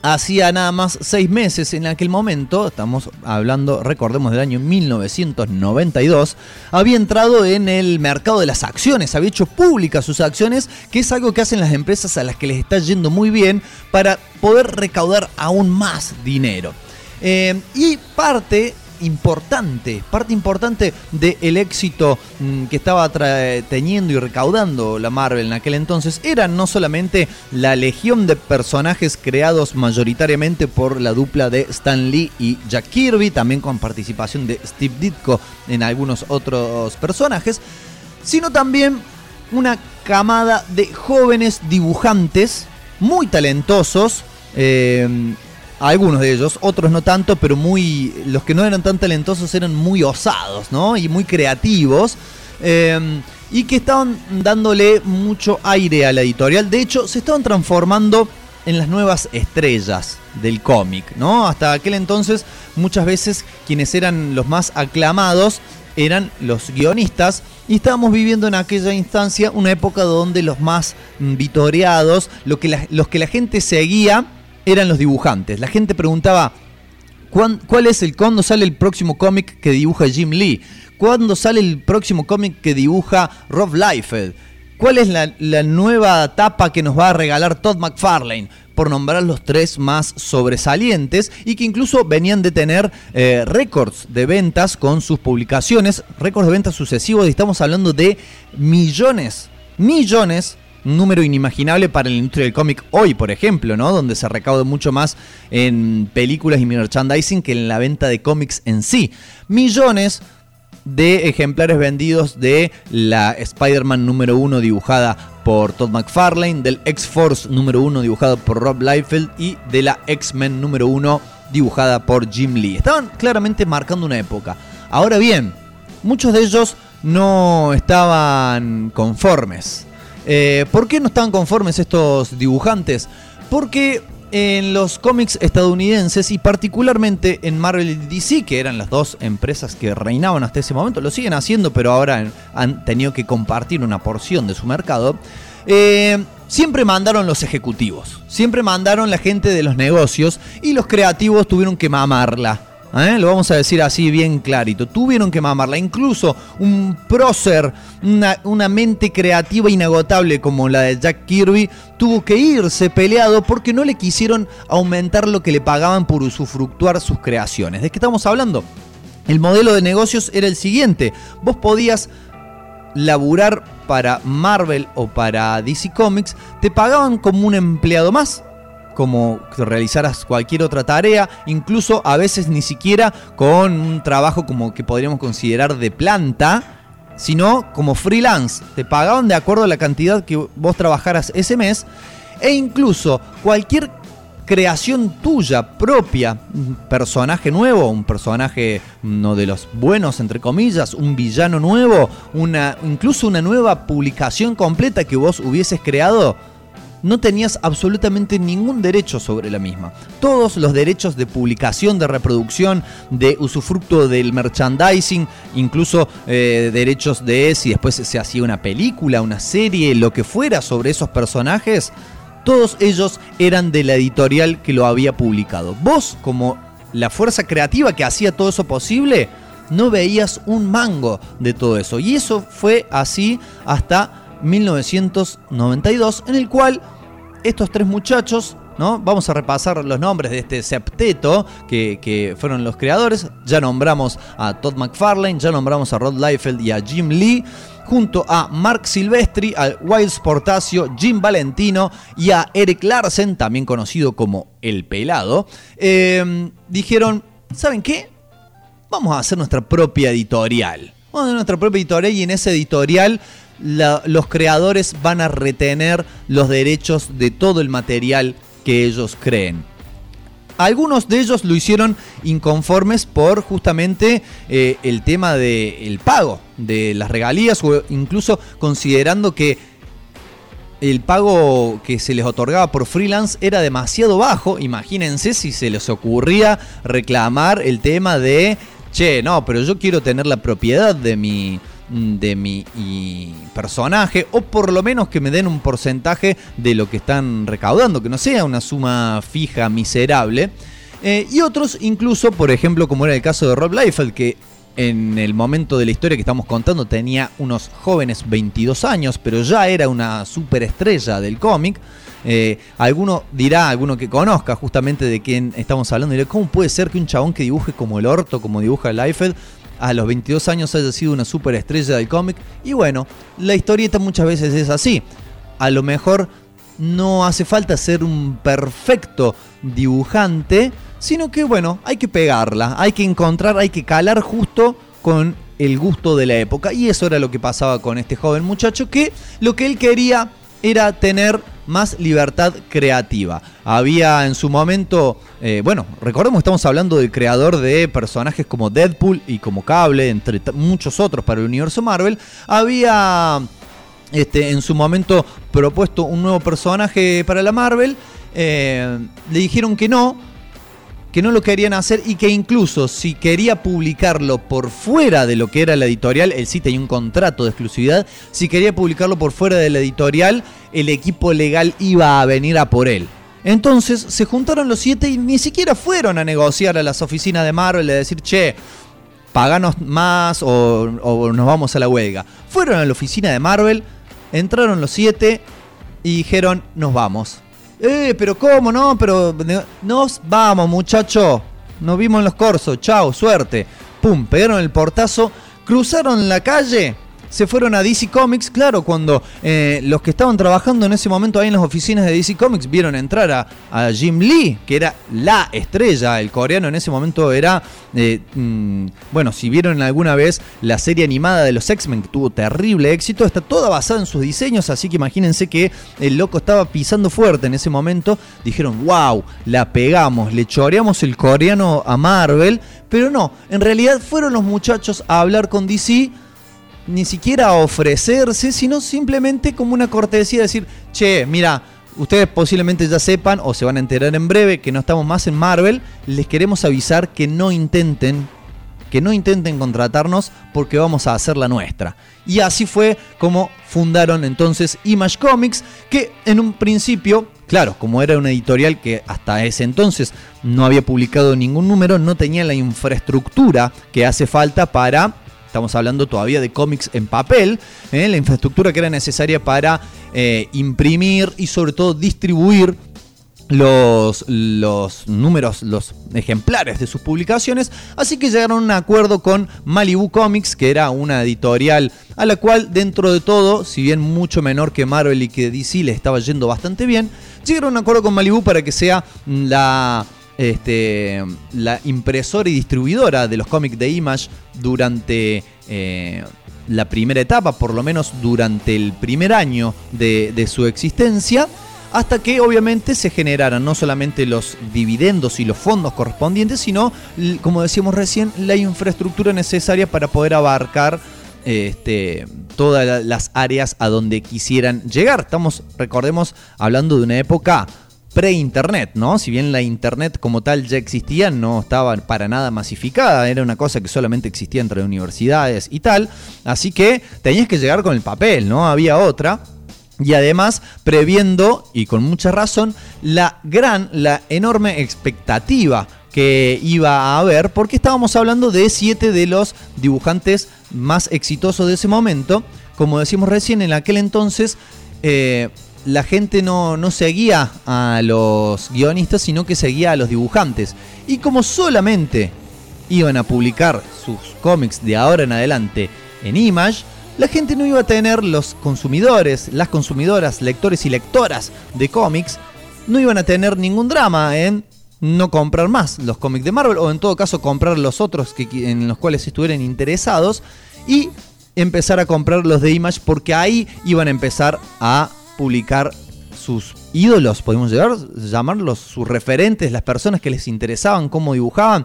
hacía nada más seis meses en aquel momento, estamos hablando, recordemos, del año 1992, había entrado en el mercado de las acciones, había hecho públicas sus acciones, que es algo que hacen las empresas a las que les está yendo muy bien para poder recaudar aún más dinero. Eh, y parte importante, parte importante del éxito mm, que estaba teniendo y recaudando la Marvel en aquel entonces era no solamente la legión de personajes creados mayoritariamente por la dupla de Stan Lee y Jack Kirby, también con participación de Steve Ditko en algunos otros personajes, sino también una camada de jóvenes dibujantes muy talentosos. eh, algunos de ellos, otros no tanto, pero muy. Los que no eran tan talentosos eran muy osados, ¿no? Y muy creativos. eh, y que estaban dándole mucho aire a la editorial. De hecho, se estaban transformando en las nuevas estrellas del cómic, ¿no? Hasta aquel entonces, muchas veces quienes eran los más aclamados eran los guionistas y estábamos viviendo en aquella instancia una época donde los más mm, vitoreados, lo que los que la gente seguía eran los dibujantes. La gente preguntaba, ¿cuán- ¿cuál es el cuándo sale el próximo cómic que dibuja Jim Lee? ¿Cuándo sale el próximo cómic que dibuja Rob Liefeld? ¿Cuál es la, la nueva tapa que nos va a regalar Todd McFarlane? por nombrar los tres más sobresalientes y que incluso venían de tener eh, récords de ventas con sus publicaciones, récords de ventas sucesivos y estamos hablando de millones, millones número inimaginable para la industria del cómic hoy, por ejemplo, ¿no? Donde se recauda mucho más en películas y merchandising que en la venta de cómics en sí. Millones de ejemplares vendidos de la Spider-Man número 1 dibujada por Todd McFarlane, del X-Force número 1 dibujado por Rob Liefeld y de la X-Men número 1 dibujada por Jim Lee. Estaban claramente marcando una época. Ahora bien, muchos de ellos no estaban conformes. Eh, ¿Por qué no estaban conformes estos dibujantes? Porque en los cómics estadounidenses y particularmente en Marvel y DC, que eran las dos empresas que reinaban hasta ese momento, lo siguen haciendo, pero ahora han tenido que compartir una porción de su mercado. eh, siempre mandaron los ejecutivos, siempre mandaron la gente de los negocios y los creativos tuvieron que mamarla. ¿Eh? Lo vamos a decir así bien clarito. Tuvieron que mamarla. Incluso un prócer, una, una mente creativa inagotable como la de Jack Kirby, tuvo que irse peleado porque no le quisieron aumentar lo que le pagaban por usufructuar sus creaciones. ¿De qué estamos hablando? El modelo de negocios era el siguiente. Vos podías laburar para Marvel o para DC Comics, te pagaban como un empleado más como realizaras cualquier otra tarea, incluso a veces ni siquiera con un trabajo como que podríamos considerar de planta, sino como freelance. Te pagaban de acuerdo a la cantidad que vos trabajaras ese mes e incluso cualquier creación tuya propia, un personaje nuevo, un personaje no de los buenos entre comillas, un villano nuevo, una incluso una nueva publicación completa que vos hubieses creado, no tenías absolutamente ningún derecho sobre la misma. Todos los derechos de publicación, de reproducción, de usufructo del merchandising, incluso eh, derechos de si después se hacía una película, una serie, lo que fuera sobre esos personajes, todos ellos eran de la editorial que lo había publicado. Vos, como la fuerza creativa que hacía todo eso posible, no veías un mango de todo eso. Y eso fue así hasta 1992, en el cual estos tres muchachos, ¿no? Vamos a repasar los nombres de este septeto que, que fueron los creadores. Ya nombramos a Todd McFarlane, ya nombramos a Rod Liefeld y a Jim Lee, junto a Mark Silvestri, a Wiles Portacio, Jim Valentino y a Eric Larsen, también conocido como El Pelado. Eh, dijeron, ¿saben qué? Vamos a hacer nuestra propia editorial. Vamos a hacer nuestra propia editorial y en esa editorial los creadores van a retener los derechos de todo el material que ellos creen. Algunos de ellos lo hicieron inconformes por justamente eh, el tema del pago de las regalías o incluso considerando que el pago que se les otorgaba por freelance era demasiado bajo. Imagínense si se les ocurría reclamar el tema de, che, no, pero yo quiero tener la propiedad de mi, de mi personaje, o por lo menos que me den un porcentaje de lo que están recaudando, que no sea una suma fija miserable. Eh, y otros incluso, por ejemplo, como era el caso de Rob Liefeld, que en el momento de la historia que estamos contando tenía unos jóvenes 22 años, pero ya era una superestrella del cómic. Eh, alguno dirá, alguno que conozca justamente de quién estamos hablando, dirá, ¿cómo puede ser que un chabón que dibuje como el orto, como dibuja Liefeld, a los 22 años haya sido una superestrella del cómic? Y bueno, la historieta muchas veces es así. A lo mejor no hace falta ser un perfecto dibujante, sino que bueno, hay que pegarla, hay que encontrar, hay que calar justo con el gusto de la época. Y eso era lo que pasaba con este joven muchacho que lo que él quería era tener más libertad creativa. Había en su momento, eh, bueno, recordemos estamos hablando del creador de personajes como Deadpool y como Cable, entre muchos otros para el universo Marvel. Había este, en su momento propuesto un nuevo personaje para la Marvel. eh, le dijeron que no, que no lo querían hacer y que incluso si quería publicarlo por fuera de lo que era la editorial, él sí tenía un contrato de exclusividad, si quería publicarlo por fuera de la editorial, el equipo legal iba a venir a por él. Entonces se juntaron los siete y ni siquiera fueron a negociar a las oficinas de Marvel, a decir, che, paganos más o, o nos vamos a la huelga. Fueron a la oficina de Marvel, entraron los siete y dijeron, nos vamos. Eh, pero ¿cómo no? Pero nos vamos, muchacho. Nos vimos en los corsos. Chao, suerte. Pum, pegaron el portazo, cruzaron la calle. Se fueron a DC Comics, claro, cuando eh, los que estaban trabajando en ese momento ahí en las oficinas de DC Comics vieron entrar a, a Jim Lee, que era la estrella, el coreano en ese momento era, eh, mm, bueno, si vieron alguna vez la serie animada de los X-Men, que tuvo terrible éxito, está toda basada en sus diseños, así que imagínense que el loco estaba pisando fuerte en ese momento, dijeron, wow, la pegamos, le choreamos el coreano a Marvel, pero no, en realidad fueron los muchachos a hablar con DC, ni siquiera ofrecerse, sino simplemente como una cortesía, decir, che, mira, ustedes posiblemente ya sepan o se van a enterar en breve que no estamos más en Marvel, les queremos avisar que no intenten, que no intenten contratarnos porque vamos a hacer la nuestra. Y así fue como fundaron entonces Image Comics, que en un principio, claro, como era una editorial que hasta ese entonces no había publicado ningún número, no tenía la infraestructura que hace falta para Estamos hablando todavía de cómics en papel, ¿eh? la infraestructura que era necesaria para eh, imprimir y sobre todo distribuir los, los números, los ejemplares de sus publicaciones, así que llegaron a un acuerdo con Malibu Comics, que era una editorial a la cual dentro de todo, si bien mucho menor que Marvel y que DC le estaba yendo bastante bien, llegaron a un acuerdo con Malibu para que sea la este, la impresora y distribuidora de los cómics de Image durante eh, la primera etapa, por lo menos durante el primer año de, de su existencia, hasta que obviamente se generaran no solamente los dividendos y los fondos correspondientes, sino, como decíamos recién, la infraestructura necesaria para poder abarcar este, todas la- las áreas a donde quisieran llegar. Estamos, recordemos, hablando de una época pre-internet, ¿no? Si bien la internet como tal ya existía, no estaba para nada masificada, era una cosa que solamente existía entre universidades y tal, así que tenías que llegar con el papel, ¿no? Había otra. Y además, previendo, y con mucha razón, la gran, la enorme expectativa que iba a haber, porque estábamos hablando de siete de los dibujantes más exitosos de ese momento. Como decimos recién, en aquel entonces eh, la gente no, no seguía a los guionistas, sino que seguía a los dibujantes. Y como solamente iban a publicar sus cómics de ahora en adelante en Image, la gente no iba a tener los consumidores, las consumidoras, lectores y lectoras de cómics, no iban a tener ningún drama en no comprar más los cómics de Marvel o en todo caso comprar los otros que, en los cuales estuvieran interesados y empezar a comprar los de Image porque ahí iban a empezar a publicar sus ídolos, podemos llamarlos sus referentes, las personas que les interesaban cómo dibujaban.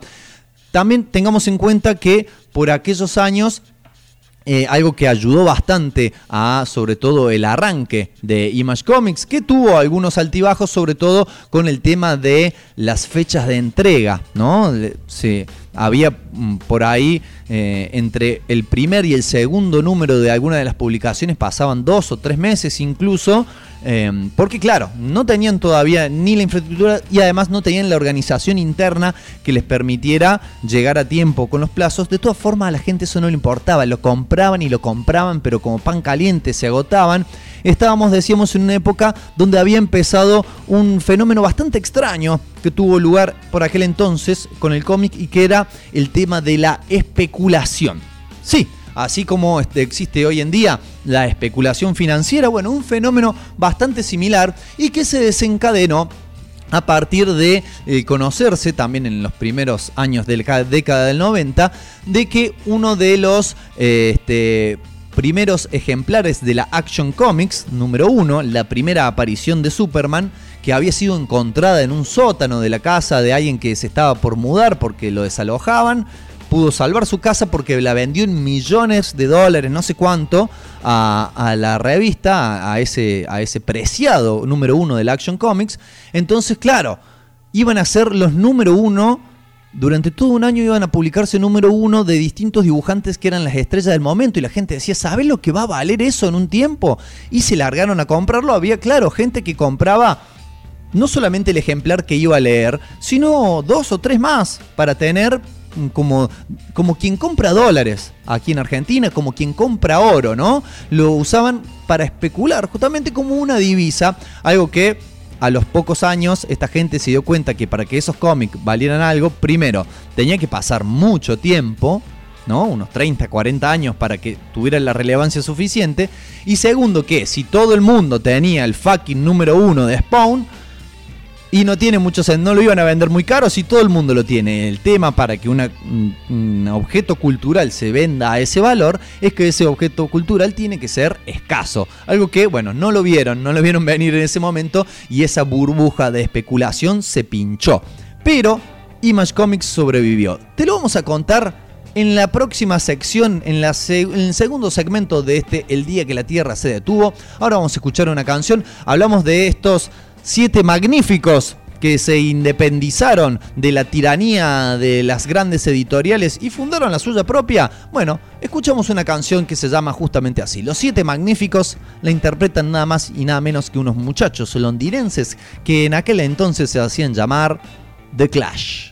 También tengamos en cuenta que por aquellos años eh, algo que ayudó bastante a sobre todo el arranque de Image Comics, que tuvo algunos altibajos, sobre todo con el tema de las fechas de entrega, ¿no? Se, había mm, por ahí eh, entre el primer y el segundo número de alguna de las publicaciones pasaban dos o tres meses incluso, eh, porque claro, no tenían todavía ni la infraestructura y además no tenían la organización interna que les permitiera llegar a tiempo con los plazos. De todas formas a la gente eso no le importaba, lo compraban y lo compraban, pero como pan caliente se agotaban. Estábamos, decíamos, en una época donde había empezado un fenómeno bastante extraño que tuvo lugar por aquel entonces con el cómic y que era el tema de la especulación. Sí, así como este, existe hoy en día la especulación financiera, bueno, un fenómeno bastante similar y que se desencadenó a partir de eh, conocerse también en los primeros años de la década del 90 de que uno de los eh, este, primeros ejemplares de la Action Comics, número uno, la primera aparición de Superman, que había sido encontrada en un sótano de la casa de alguien que se estaba por mudar porque lo desalojaban, pudo salvar su casa porque la vendió en millones de dólares, no sé cuánto, a, la revista, a, ese, a ese preciado número uno de la Action Comics. Entonces, claro, iban a ser los número uno. Durante todo un año iban a publicarse número uno de distintos dibujantes que eran las estrellas del momento y la gente decía, ¿sabes lo que va a valer eso en un tiempo? Y se largaron a comprarlo. Había, claro, gente que compraba no solamente el ejemplar que iba a leer, sino dos o tres más para tener como, como quien compra dólares aquí en Argentina, como quien compra oro, ¿no? Lo usaban para especular, justamente como una divisa, algo que a los pocos años, esta gente se dio cuenta que para que esos cómics valieran algo, primero, tenía que pasar mucho tiempo, ¿no? Unos 30, 40 años para que tuvieran la relevancia suficiente. Y segundo, que si todo el mundo tenía el fucking número uno de Spawn, y no tiene mucho sentido, no lo iban a vender muy caro si todo el mundo lo tiene. El tema para que un, objeto cultural se venda a ese valor es que ese objeto cultural tiene que ser escaso. Algo que, bueno, no lo vieron, no lo vieron venir en ese momento y esa burbuja de especulación se pinchó. Pero Image Comics sobrevivió. Te lo vamos a contar en la próxima sección, en, la en el segundo segmento de este El día que la Tierra se detuvo. Ahora vamos a escuchar una canción. Hablamos de estos siete magníficos que se independizaron de la tiranía de las grandes editoriales y fundaron la suya propia. Bueno, escuchamos una canción que se llama justamente así. Los siete magníficos la interpretan nada más y nada menos que unos muchachos londinenses que en aquel entonces se hacían llamar The Clash.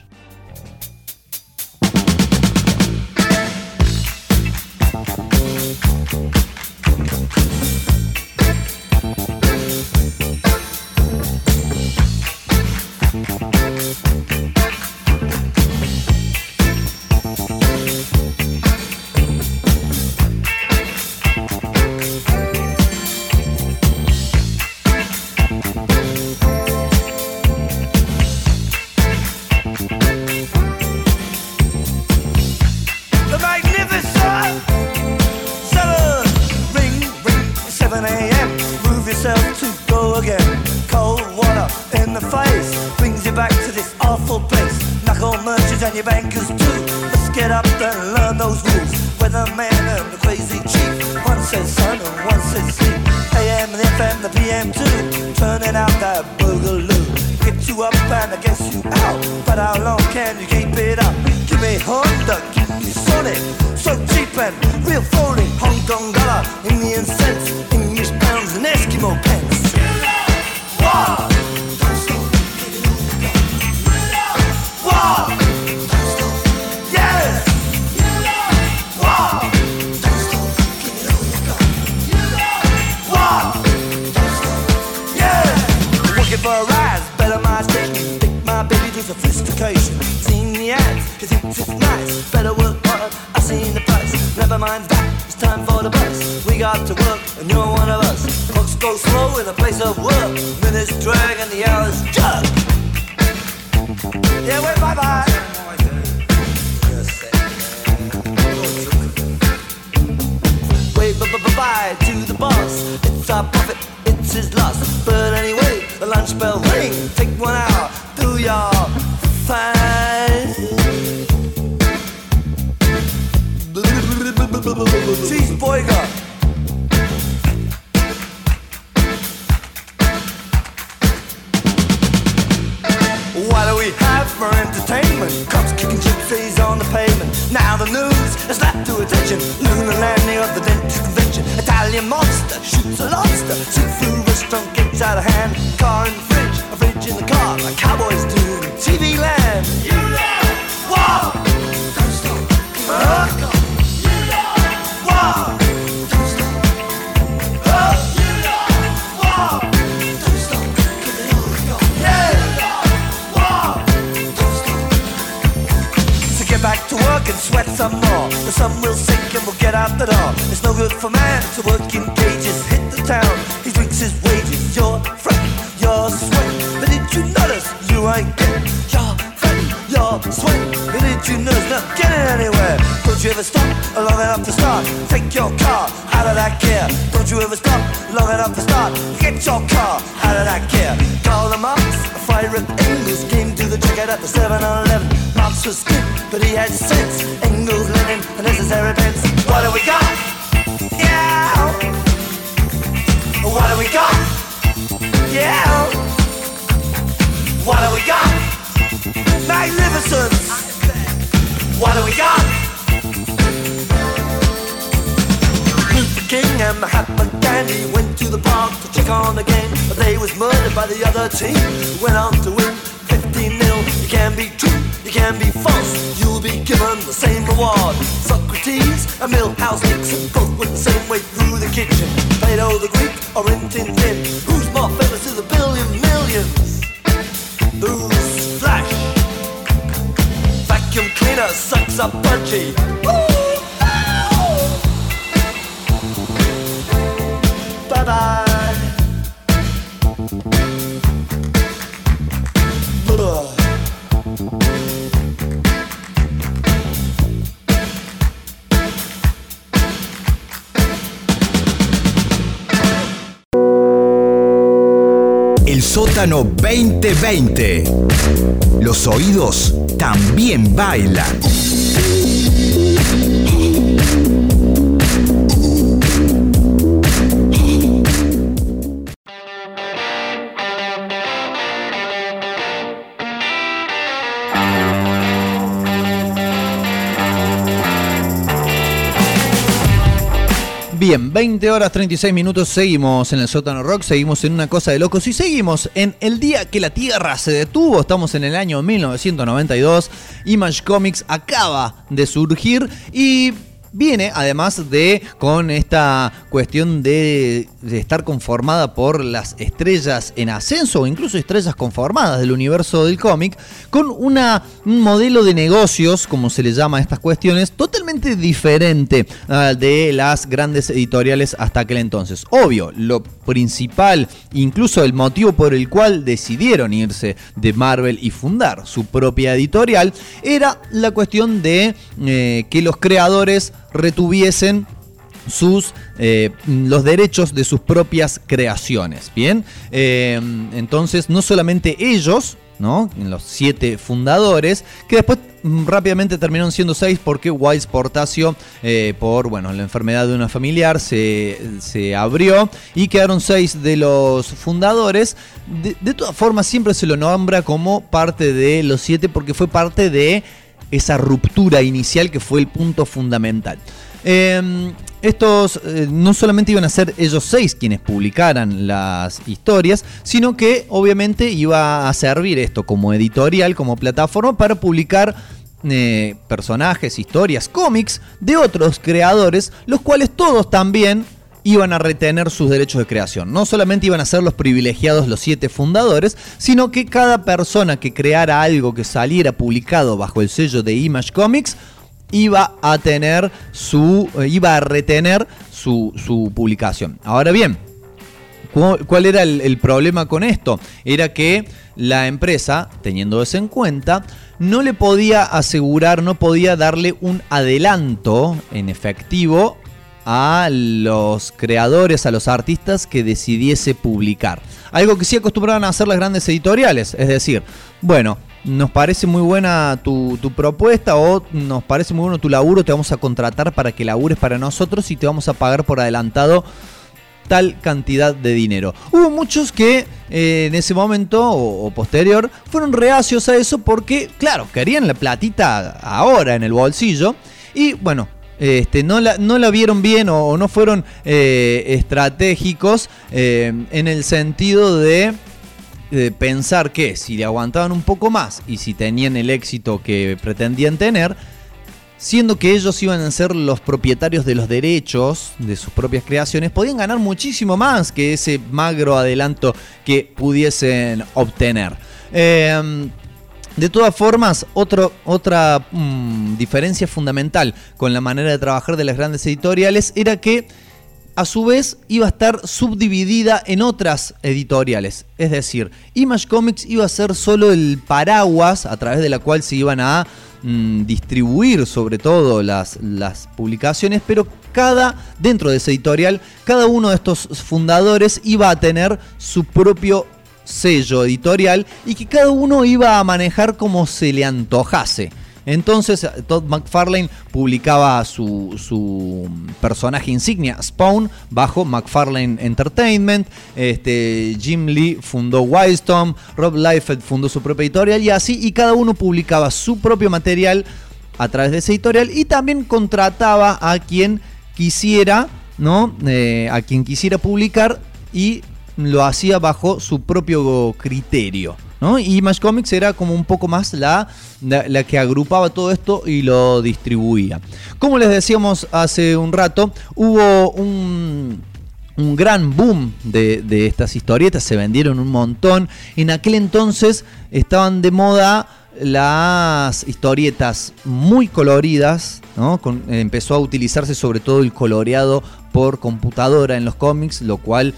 And your bankers too. Let's get up and learn those rules. With the man and the crazy chief. One says sun and one says sleep. AM and FM, the PM too. Turning out that boogaloo. Get you up and I guess you out. But how long can you keep it up? Give me Honda, give me Sonic. So cheap and real phony. Hong Kong dollar, Indian Rise, better my station. Take my baby to sophistication. Seen the ads, you think it's nice. Better work hard, I seen the price. Never mind that, it's time for the bus. We got to work, and you're one of us. Clocks go slow in a place of work. Minutes drag and the hours jug. Yeah, wait, bye bye bye bye to the boss. It's our profit, it's his loss. But anyway, the lunch bell ring. Take one hour, do your fine. Cheeseburger. What do we have for entertainment? Cops kicking gypsies on the pavement. Now the news has slapped to attention. Lunar landing of the dentist convention. Italian monster shoots a lobster. Seafood restaurant gets out of hand. Car in the fridge, a fridge in the car. Like cowboys do in TV land. You know, wow. Huh? Wow. Sweat some more. The sun will sink and we'll get out the door. It's no good for man to work in cages. Hit the town, he drinks his wages. You're fretting, you're sweating. But did you notice you ain't getting? You're fretting, you're sweating. But did you notice not getting anywhere? Don't you ever stop long enough to start? Take your car out of that gear. Don't you ever stop long enough to start? Get your car out of that gear. Call the Marx, a fire at Engels came to the checkout at the 7-Eleven. Marx was good, but he had sense. Engels, Lenin, the necessary pence. What do we got? Yeah. What do we got? Yeah. What do we got? Magnificence. What do we got? Luther King and Mahatma Gandhi went to the park to check on the game, but they was murdered by the other team. Went on to win 15 0. You can be true, you can be false. You'll be given the same reward. Socrates and Milhouse Nixon both went the same way through the kitchen. Plato the Greek or Rin Tin Tin. Who's more famous to the billion millions? million? millions. Ooze splash. Vacuum cleaner sucks up punchy. Bye bye. Sótano 2020. Los oídos también bailan. Bien, 20 horas 36 minutos, seguimos en el sótano rock, seguimos en una cosa de locos y seguimos en el día que la Tierra se detuvo, estamos en el año 1992, Image Comics acaba de surgir y viene además de con esta cuestión de, estar conformada por las estrellas en ascenso o incluso estrellas conformadas del universo del cómic, con un modelo de negocios, como se le llama a estas cuestiones, totalmente diferente de las grandes editoriales hasta aquel entonces. Obvio, lo principal, incluso el motivo por el cual decidieron irse de Marvel y fundar su propia editorial, era la cuestión de eh, que los creadores retuviesen sus eh, los derechos de sus propias creaciones. Bien, Eh, entonces no solamente ellos, ¿no? Los siete fundadores, que después mm, rápidamente terminaron siendo seis porque Wise Portacio, eh, por bueno, la enfermedad de una familiar, se, se abrió y quedaron seis de los fundadores. De, de todas formas, siempre se lo nombra como parte de los siete porque fue parte de esa ruptura inicial que fue el punto fundamental. Eh, estos eh, no solamente iban a ser ellos seis quienes publicaran las historias, sino que obviamente iba a servir esto como editorial, como plataforma para publicar eh, personajes, historias, cómics de otros creadores, los cuales todos también iban a retener sus derechos de creación. No solamente iban a ser los privilegiados los siete fundadores, sino que cada persona que creara algo que saliera publicado bajo el sello de Image Comics iba a tener su. eh, iba a retener su, su publicación. Ahora bien. ¿cu- ¿Cuál era el, el problema con esto? Era que la empresa, teniendo eso en cuenta, no le podía asegurar, no podía darle un adelanto en efectivo a los creadores, a los artistas que decidiese publicar. Algo que sí acostumbraban a hacer las grandes editoriales, es decir, bueno, nos parece muy buena tu, propuesta o nos parece muy bueno tu laburo, te vamos a contratar para que labures para nosotros y te vamos a pagar por adelantado tal cantidad de dinero. Hubo muchos que eh, en ese momento o, o posterior fueron reacios a eso porque, claro, querían la platita ahora en el bolsillo y bueno. Este, no, la, no la vieron bien o, no fueron eh, estratégicos eh, en el sentido de de pensar que si le aguantaban un poco más y si tenían el éxito que pretendían tener, siendo que ellos iban a ser los propietarios de los derechos de sus propias creaciones, podían ganar muchísimo más que ese magro adelanto que pudiesen obtener. Eh, de todas formas, otra mm, diferencia fundamental con la manera de trabajar de las grandes editoriales era que a su vez iba a estar subdividida en otras editoriales. Es decir, Image Comics iba a ser solo el paraguas a través de la cual se iban a mm, distribuir sobre todo las, las publicaciones, pero cada, dentro de esa editorial, cada uno de estos fundadores iba a tener su propio sello editorial y que cada uno iba a manejar como se le antojase. Entonces Todd McFarlane publicaba su, su personaje insignia, Spawn, bajo McFarlane Entertainment. Este, Jim Lee fundó Wildstorm, Rob Liefeld fundó su propia editorial y así, y cada uno publicaba su propio material a través de esa editorial y también contrataba a quien quisiera, ¿no? Eh, a quien quisiera publicar y lo hacía bajo su propio criterio. ¿no? Y Image Comics era como un poco más la, la, la que agrupaba todo esto y lo distribuía. Como les decíamos hace un rato, hubo un, un gran boom de, de estas historietas, se vendieron un montón. En aquel entonces estaban de moda las historietas muy coloridas, ¿no? Con- empezó a utilizarse sobre todo el coloreado por computadora en los cómics, lo cual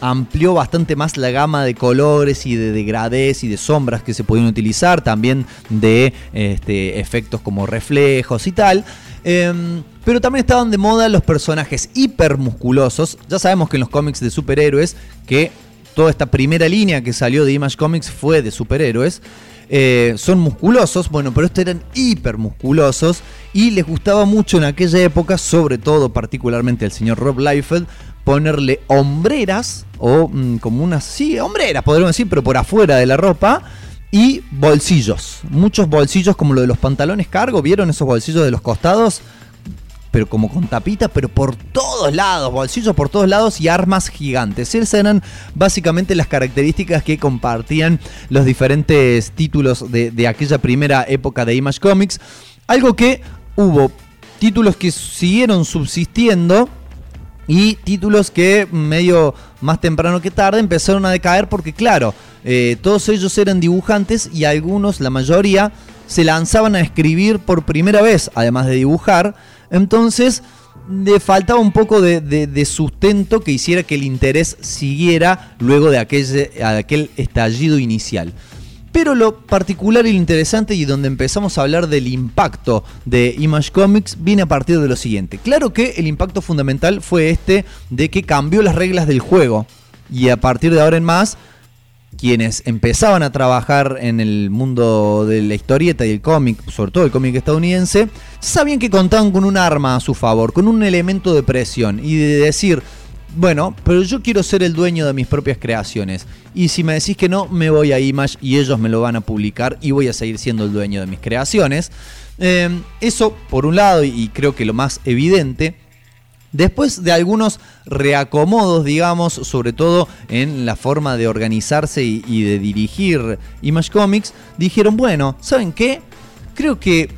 amplió bastante más la gama de colores y de degradés y de sombras que se podían utilizar, también de este, efectos como reflejos y tal. Em, pero también estaban de moda los personajes hipermusculosos. Ya sabemos que en los cómics de superhéroes, que toda esta primera línea que salió de Image Comics fue de superhéroes, eh, son musculosos, bueno, pero estos eran hipermusculosos y les gustaba mucho en aquella época, sobre todo particularmente al señor Rob Liefeld, ponerle hombreras o mm, como unas, sí, hombreras podríamos decir, pero por afuera de la ropa y bolsillos, muchos bolsillos como lo de los pantalones cargo, ¿vieron esos bolsillos de los costados? pero como con tapitas, pero por todos lados, bolsillos por todos lados y armas gigantes. Esas eran básicamente las características que compartían los diferentes títulos de, de aquella primera época de Image Comics. Algo que hubo títulos que siguieron subsistiendo y títulos que medio más temprano que tarde empezaron a decaer porque claro, eh, todos ellos eran dibujantes y algunos, la mayoría, se lanzaban a escribir por primera vez, además de dibujar. Entonces le faltaba un poco de, de- de sustento que hiciera que el interés siguiera luego de aquel, aquel estallido inicial. Pero lo particular y lo interesante y donde empezamos a hablar del impacto de Image Comics viene a partir de lo siguiente. Claro que el impacto fundamental fue este de que cambió las reglas del juego y a partir de ahora en más quienes empezaban a trabajar en el mundo de la historieta y el cómic, sobre todo el cómic estadounidense, sabían que contaban con un arma a su favor, con un elemento de presión y de decir, bueno, pero yo quiero ser el dueño de mis propias creaciones. Y si me decís que no, me voy a Image y ellos me lo van a publicar y voy a seguir siendo el dueño de mis creaciones. Eh, eso, por un lado, y creo que lo más evidente, Después de algunos reacomodos, digamos, sobre todo en la forma de organizarse y, y de dirigir Image Comics, dijeron, bueno, ¿saben qué? Creo que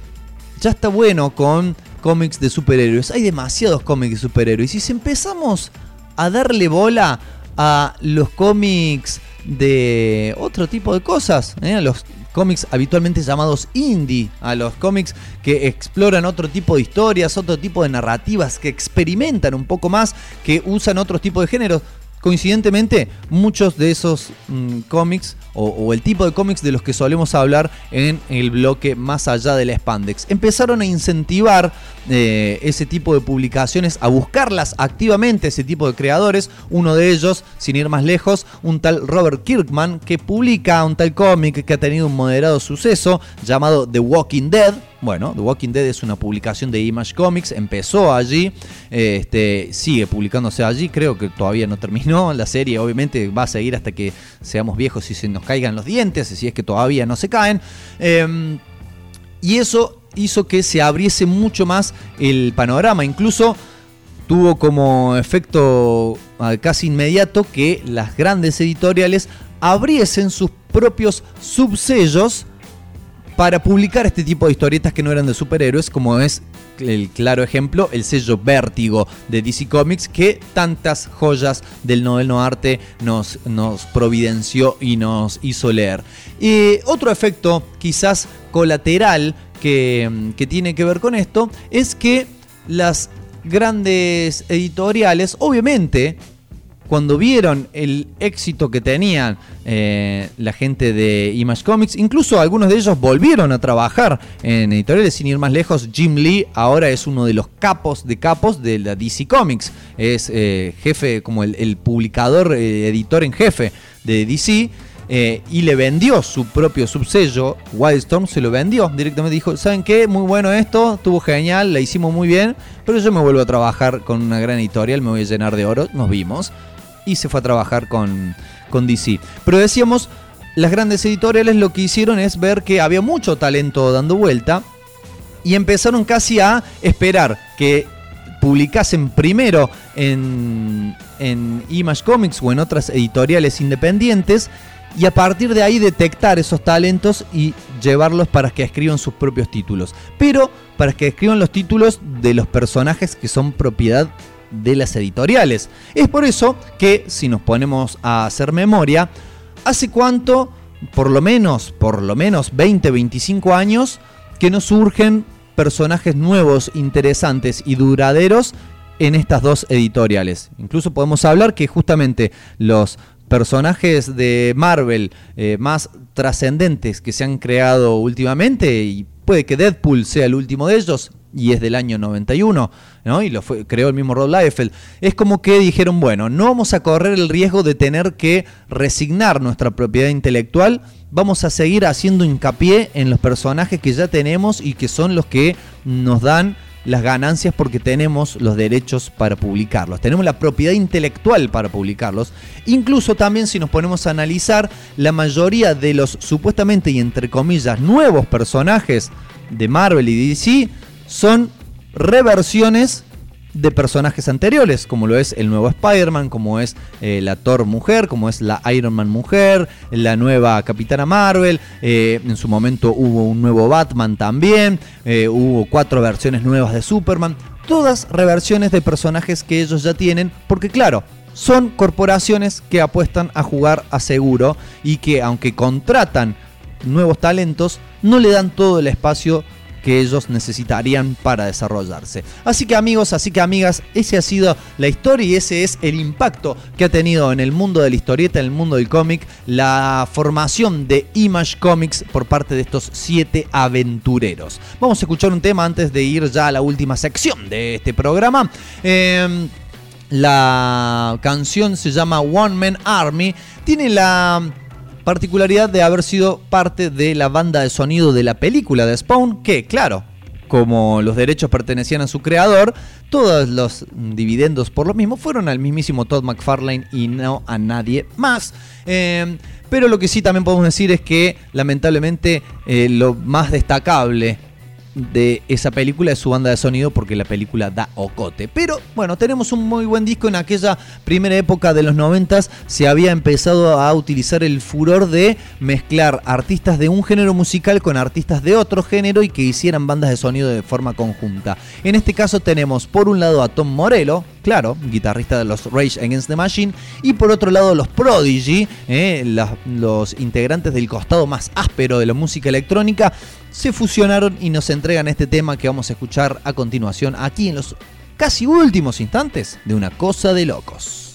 ya está bueno con cómics de superhéroes. Hay demasiados cómics de superhéroes. Y si empezamos a darle bola a los cómics de otro tipo de cosas, ¿eh? a los cómics habitualmente llamados indie, a los cómics que exploran otro tipo de historias, otro tipo de narrativas, que experimentan un poco más, que usan otro tipo de géneros. Coincidentemente, muchos de esos mm, cómics o, el tipo de cómics de los que solemos hablar en el bloque más allá de la Spandex empezaron a incentivar eh, ese tipo de publicaciones, a buscarlas activamente, ese tipo de creadores. Uno de ellos, sin ir más lejos, un tal Robert Kirkman que publica un tal cómic que ha tenido un moderado suceso llamado The Walking Dead. Bueno, The Walking Dead es una publicación de Image Comics, empezó allí, este, sigue publicándose allí, creo que todavía no terminó la serie, obviamente va a seguir hasta que seamos viejos y se nos caigan los dientes, si es que todavía no se caen. Em, y eso hizo que se abriese mucho más el panorama, incluso tuvo como efecto ah, casi inmediato que las grandes editoriales abriesen sus propios subsellos para publicar este tipo de historietas que no eran de superhéroes, como es el claro ejemplo, el sello Vértigo de DC Comics, que tantas joyas del noveno arte nos, nos providenció y nos hizo leer. Y otro efecto quizás colateral que tiene que ver con esto es que las grandes editoriales, obviamente, cuando vieron el éxito que tenían eh, la gente de Image Comics, incluso algunos de ellos volvieron a trabajar en editoriales, sin ir más lejos, Jim Lee ahora es uno de los capos de capos de la DC Comics, es eh, jefe, como el, publicador, eh, editor en jefe de DC. y le vendió su propio subsello, Wildstorm, se lo vendió directamente. Dijo: ¿Saben qué? Muy bueno esto, estuvo genial, la hicimos muy bien, pero yo me vuelvo a trabajar con una gran editorial, me voy a llenar de oro. Nos vimos y se fue a trabajar con, con DC. Pero decíamos, las grandes editoriales lo que hicieron es ver que había mucho talento dando vuelta y empezaron casi a esperar que publicasen primero en, en Image Comics o en otras editoriales independientes y a partir de ahí detectar esos talentos y llevarlos para que escriban sus propios títulos. Pero para que escriban los títulos de los personajes que son propiedad de las editoriales. Es por eso que, si nos ponemos a hacer memoria, ¿hace cuánto, por lo menos, por lo menos 20, 25 años, que nos surgen personajes nuevos, interesantes y duraderos en estas dos editoriales? Incluso podemos hablar que justamente los personajes de Marvel eh, más trascendentes que se han creado últimamente, y puede que Deadpool sea el último de ellos, y es del año 91, Y lo creó el mismo Rod Liefeld. Es como que dijeron, bueno, no vamos a correr el riesgo de tener que resignar nuestra propiedad intelectual, vamos a seguir haciendo hincapié en los personajes que ya tenemos y que son los que nos dan las ganancias porque tenemos los derechos para publicarlos, tenemos la propiedad intelectual para publicarlos. Incluso también si nos ponemos a analizar, la mayoría de los supuestamente y entre comillas nuevos personajes de Marvel y DC son reversiones de personajes anteriores, como lo es el nuevo Spider-Man, como es eh, la Thor mujer, como es la Iron Man mujer, la nueva Capitana Marvel, eh, en su momento hubo un nuevo Batman también, eh, hubo cuatro versiones nuevas de Superman, todas reversiones de personajes que ellos ya tienen, porque claro, son corporaciones que apuestan a jugar a seguro y que aunque contratan nuevos talentos, no le dan todo el espacio que ellos necesitarían para desarrollarse. Así que amigos, así que amigas, esa ha sido la historia y ese es el impacto que ha tenido en el mundo de la historieta, en el mundo del cómic, la formación de Image Comics por parte de estos siete aventureros. Vamos a escuchar un tema antes de ir ya a la última sección de este programa. Eh, la canción se llama One Man Army. Tiene la particularidad de haber sido parte de la banda de sonido de la película de Spawn, que claro, como los derechos pertenecían a su creador, todos los dividendos por lo mismo fueron al mismísimo Todd McFarlane y no a nadie más. Eh, pero lo que sí también podemos decir es que lamentablemente eh, lo más destacable de esa película es su banda de sonido porque la película da ocote. Pero bueno, tenemos un muy buen disco en aquella primera época de los noventas se había empezado a utilizar el furor de mezclar artistas de un género musical con artistas de otro género y que hicieran bandas de sonido de forma conjunta. En este caso tenemos por un lado a Tom Morello, claro, guitarrista de los Rage Against the Machine, y por otro lado los Prodigy, eh, los integrantes del costado más áspero de la música electrónica, se fusionaron y nos entregan este tema que vamos a escuchar a continuación aquí en los casi últimos instantes de una cosa de locos.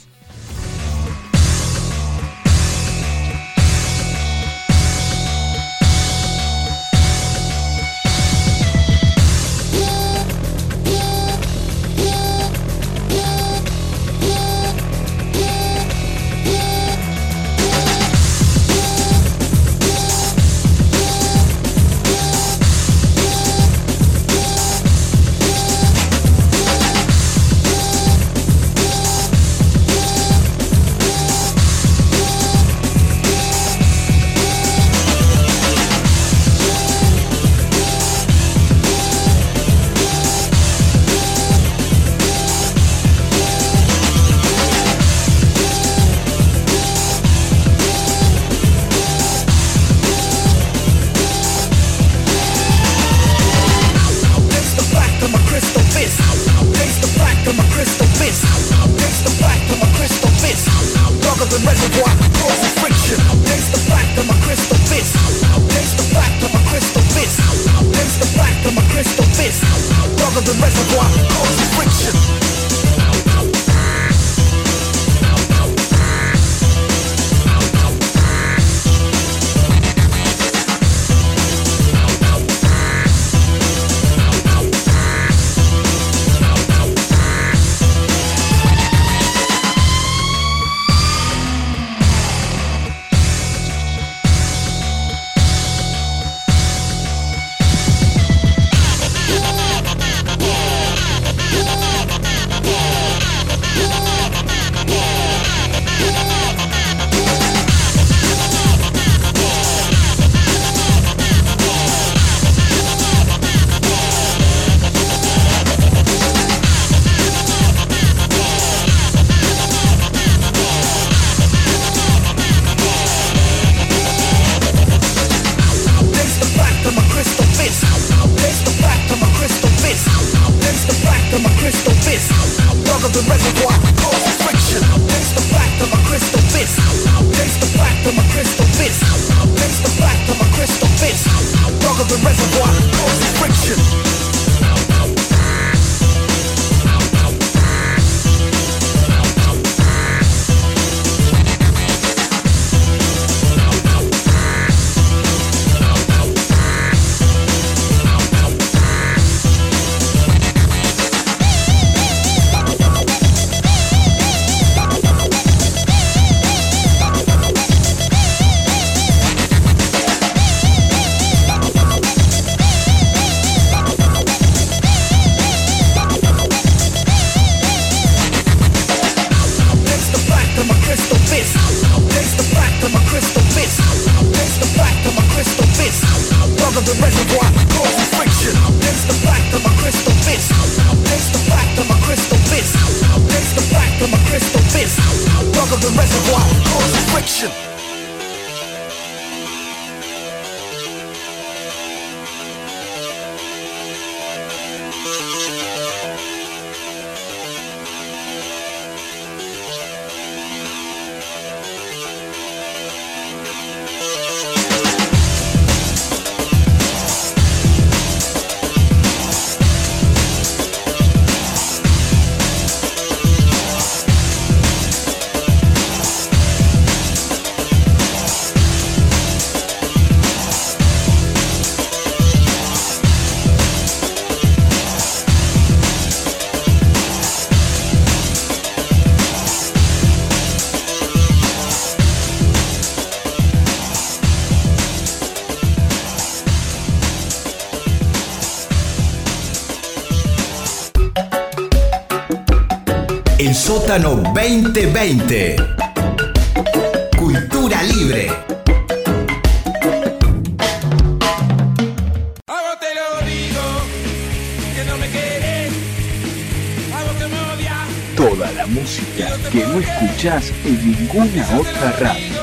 Vos que me odias. Toda la música que no escuchás en ninguna otra radio.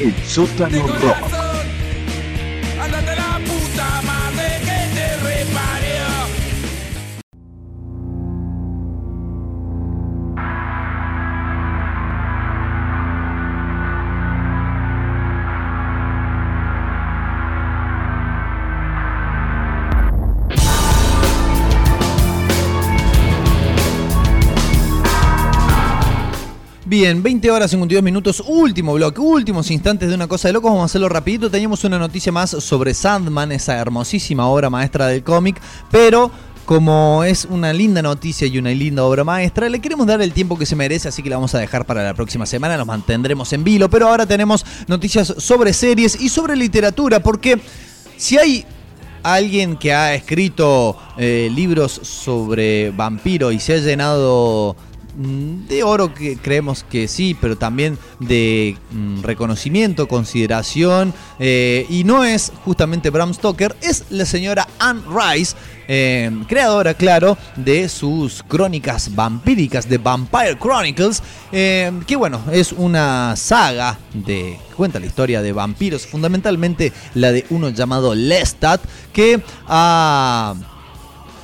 El sótano rock. Bien, 20 horas 52 minutos, último bloque, últimos instantes de una cosa de locos, vamos a hacerlo rapidito. Teníamos una noticia más sobre Sandman, esa hermosísima obra maestra del cómic, pero como es una linda noticia y una linda obra maestra, le queremos dar el tiempo que se merece, así que la vamos a dejar para la próxima semana, nos mantendremos en vilo, pero ahora tenemos noticias sobre series y sobre literatura, porque si hay alguien que ha escrito eh, libros sobre vampiro y se ha llenado de oro que creemos que sí, pero también de mm, reconocimiento, consideración, eh, y no es justamente Bram Stoker, es la señora Anne Rice, eh, creadora, claro, de sus crónicas vampíricas, de Vampire Chronicles, eh, que bueno, es una saga de cuenta la historia de vampiros, fundamentalmente la de uno llamado Lestat, que ha,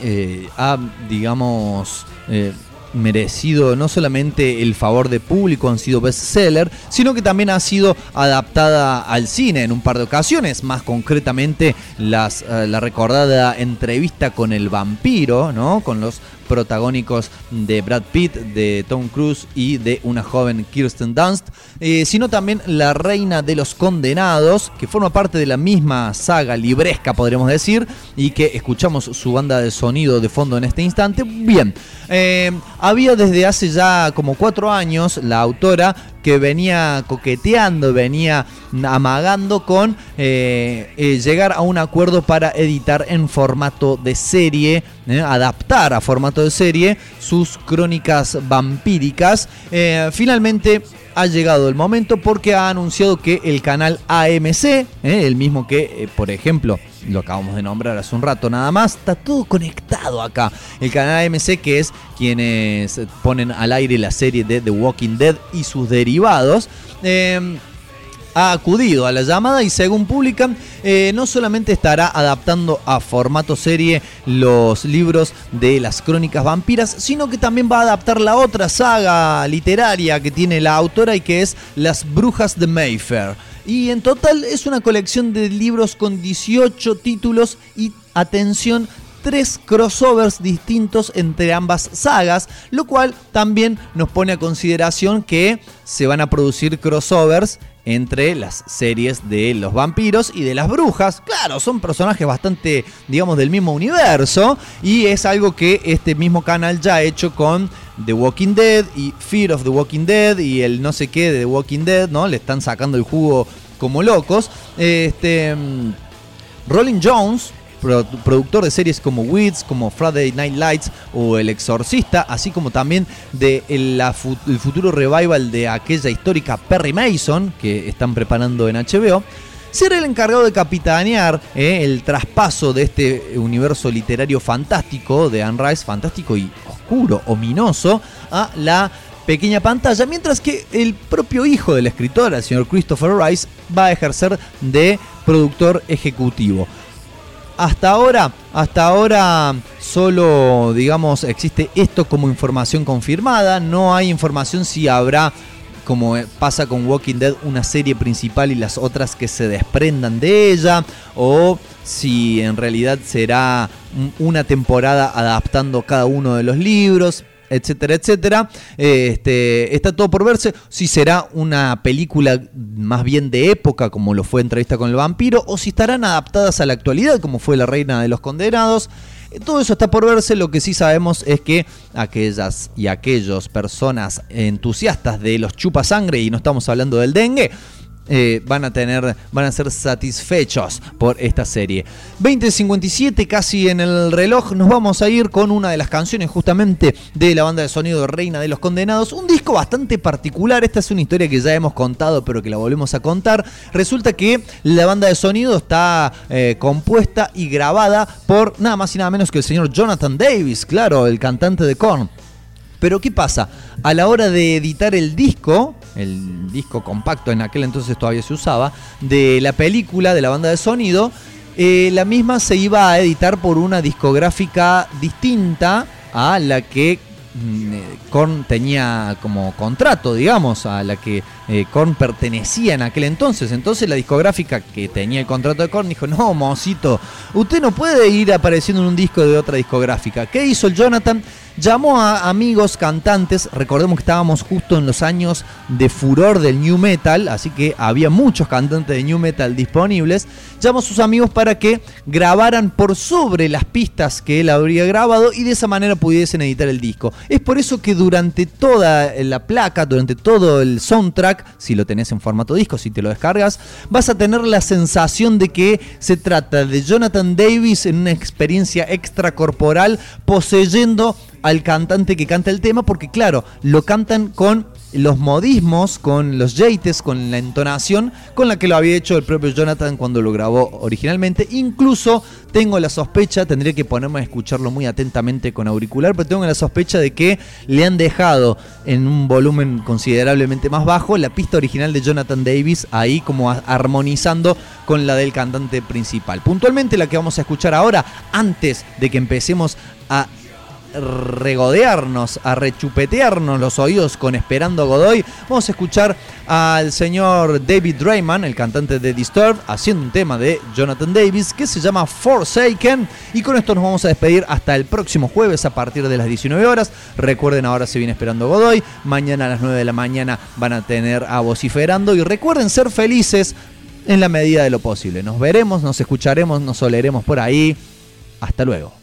eh, ha digamos, eh, merecido no solamente el favor de público, han sido bestseller, sino que también ha sido adaptada al cine en un par de ocasiones, más concretamente las, eh, la recordada entrevista con el vampiro, ¿no? Con los protagónicos de Brad Pitt, de Tom Cruise y de una joven Kirsten Dunst, eh, sino también La Reina de los Condenados, que forma parte de la misma saga libresca, podríamos decir, y que escuchamos su banda de sonido de fondo en este instante. Bien, eh, había desde hace ya como cuatro años la autora que venía coqueteando, venía amagando con eh, eh, llegar a un acuerdo para editar en formato de serie, eh, adaptar a formato de serie sus crónicas vampíricas. Finalmente ha llegado el momento porque ha anunciado que el canal AMC, eh, el mismo que, eh, por ejemplo, lo acabamos de nombrar hace un rato nada más, está todo conectado acá. El canal AMC que es quienes ponen al aire la serie de The Walking Dead y sus derivados. eh, ha acudido a la llamada y según publican, eh, no solamente estará adaptando a formato serie los libros de las crónicas vampiras, sino que también va a adaptar la otra saga literaria que tiene la autora y que es Las Brujas de Mayfair. Y en total es una colección de libros con 18 títulos y, atención, tres crossovers distintos entre ambas sagas, lo cual también nos pone a consideración que se van a producir crossovers entre las series de los vampiros y de las brujas. Claro, son personajes bastante, digamos, del mismo universo y es algo que este mismo canal ya ha hecho con The Walking Dead y Fear of the Walking Dead y el no sé qué de The Walking Dead, ¿no? Le están sacando el jugo como locos. Este mm, Rolling Jones, pro- productor de series como Weeds, como Friday Night Lights o El Exorcista, así como también de el, la fu- el futuro revival de aquella histórica Perry Mason que están preparando en HBO. Será el encargado de capitanear eh, el traspaso de este universo literario fantástico de Anne Rice, fantástico y oscuro, ominoso, a la pequeña pantalla, mientras que el propio hijo del escritor, el señor Christopher Rice, va a ejercer de productor ejecutivo. Hasta ahora, hasta ahora solo, digamos, existe esto como información confirmada. No hay información si habrá, como eh, pasa con Walking Dead, una serie principal y las otras que se desprendan de ella. O si en realidad será un- una temporada adaptando cada uno de los libros etcétera, etcétera. Eh, Este, está todo por verse. Si será una película más bien de época, como lo fue Entrevista con el vampiro, o si estarán adaptadas a la actualidad, como fue La Reina de los Condenados. Eh, Todo eso está por verse. Lo que sí sabemos es que aquellas y aquellos personas entusiastas de los chupasangre, y no estamos hablando del dengue, eh, van a tener, van a ser satisfechos por esta serie. 2057, casi en el reloj, nos vamos a ir con una de las canciones justamente de la banda de sonido Reina de los Condenados. Un disco bastante particular, esta es una historia que ya hemos contado, pero que la volvemos a contar. Resulta que la banda de sonido está eh, compuesta y grabada por nada más y nada menos que el señor Jonathan Davis, claro, el cantante de Korn. Pero ¿qué pasa? A la hora de editar el disco, el disco compacto en aquel entonces todavía se usaba, de la película de la banda de sonido, eh, la misma se iba a editar por una discográfica distinta a la que mm, eh, Korn tenía como contrato, digamos, a la que eh, Korn pertenecía en aquel entonces. Entonces la discográfica que tenía el contrato de Korn dijo, no, mocito, usted no puede ir apareciendo en un disco de otra discográfica. ¿Qué hizo el Jonathan? Llamó a amigos cantantes, recordemos que estábamos justo en los años de furor del new metal, así que había muchos cantantes de new metal disponibles. Llamó a sus amigos para que grabaran por sobre las pistas que él habría grabado y de esa manera pudiesen editar el disco. Es por eso que durante toda la placa, durante todo el soundtrack, si lo tenés en formato disco, si te lo descargas, vas a tener la sensación de que se trata de Jonathan Davis en una experiencia extracorporal poseyendo al cantante que canta el tema, porque claro, lo cantan con los modismos, con los jeites, con la entonación con la que lo había hecho el propio Jonathan cuando lo grabó originalmente. Incluso tengo la sospecha, tendría que ponerme a escucharlo muy atentamente con auricular, pero tengo la sospecha de que le han dejado en un volumen considerablemente más bajo la pista original de Jonathan Davis ahí como armonizando con la del cantante principal. Puntualmente la que vamos a escuchar ahora, antes de que empecemos a regodearnos, a rechupetearnos los oídos con Esperando Godoy, vamos a escuchar al señor David Drayman, el cantante de Disturbed, haciendo un tema de Jonathan Davis que se llama Forsaken. Y con esto nos vamos a despedir hasta el próximo jueves a partir de las 19 horas. Recuerden, ahora se viene Esperando Godoy. Mañana a las 9 de la mañana van a tener a Vociferando. Y recuerden ser felices en la medida de lo posible. Nos veremos, nos escucharemos, nos oleremos por ahí. Hasta luego.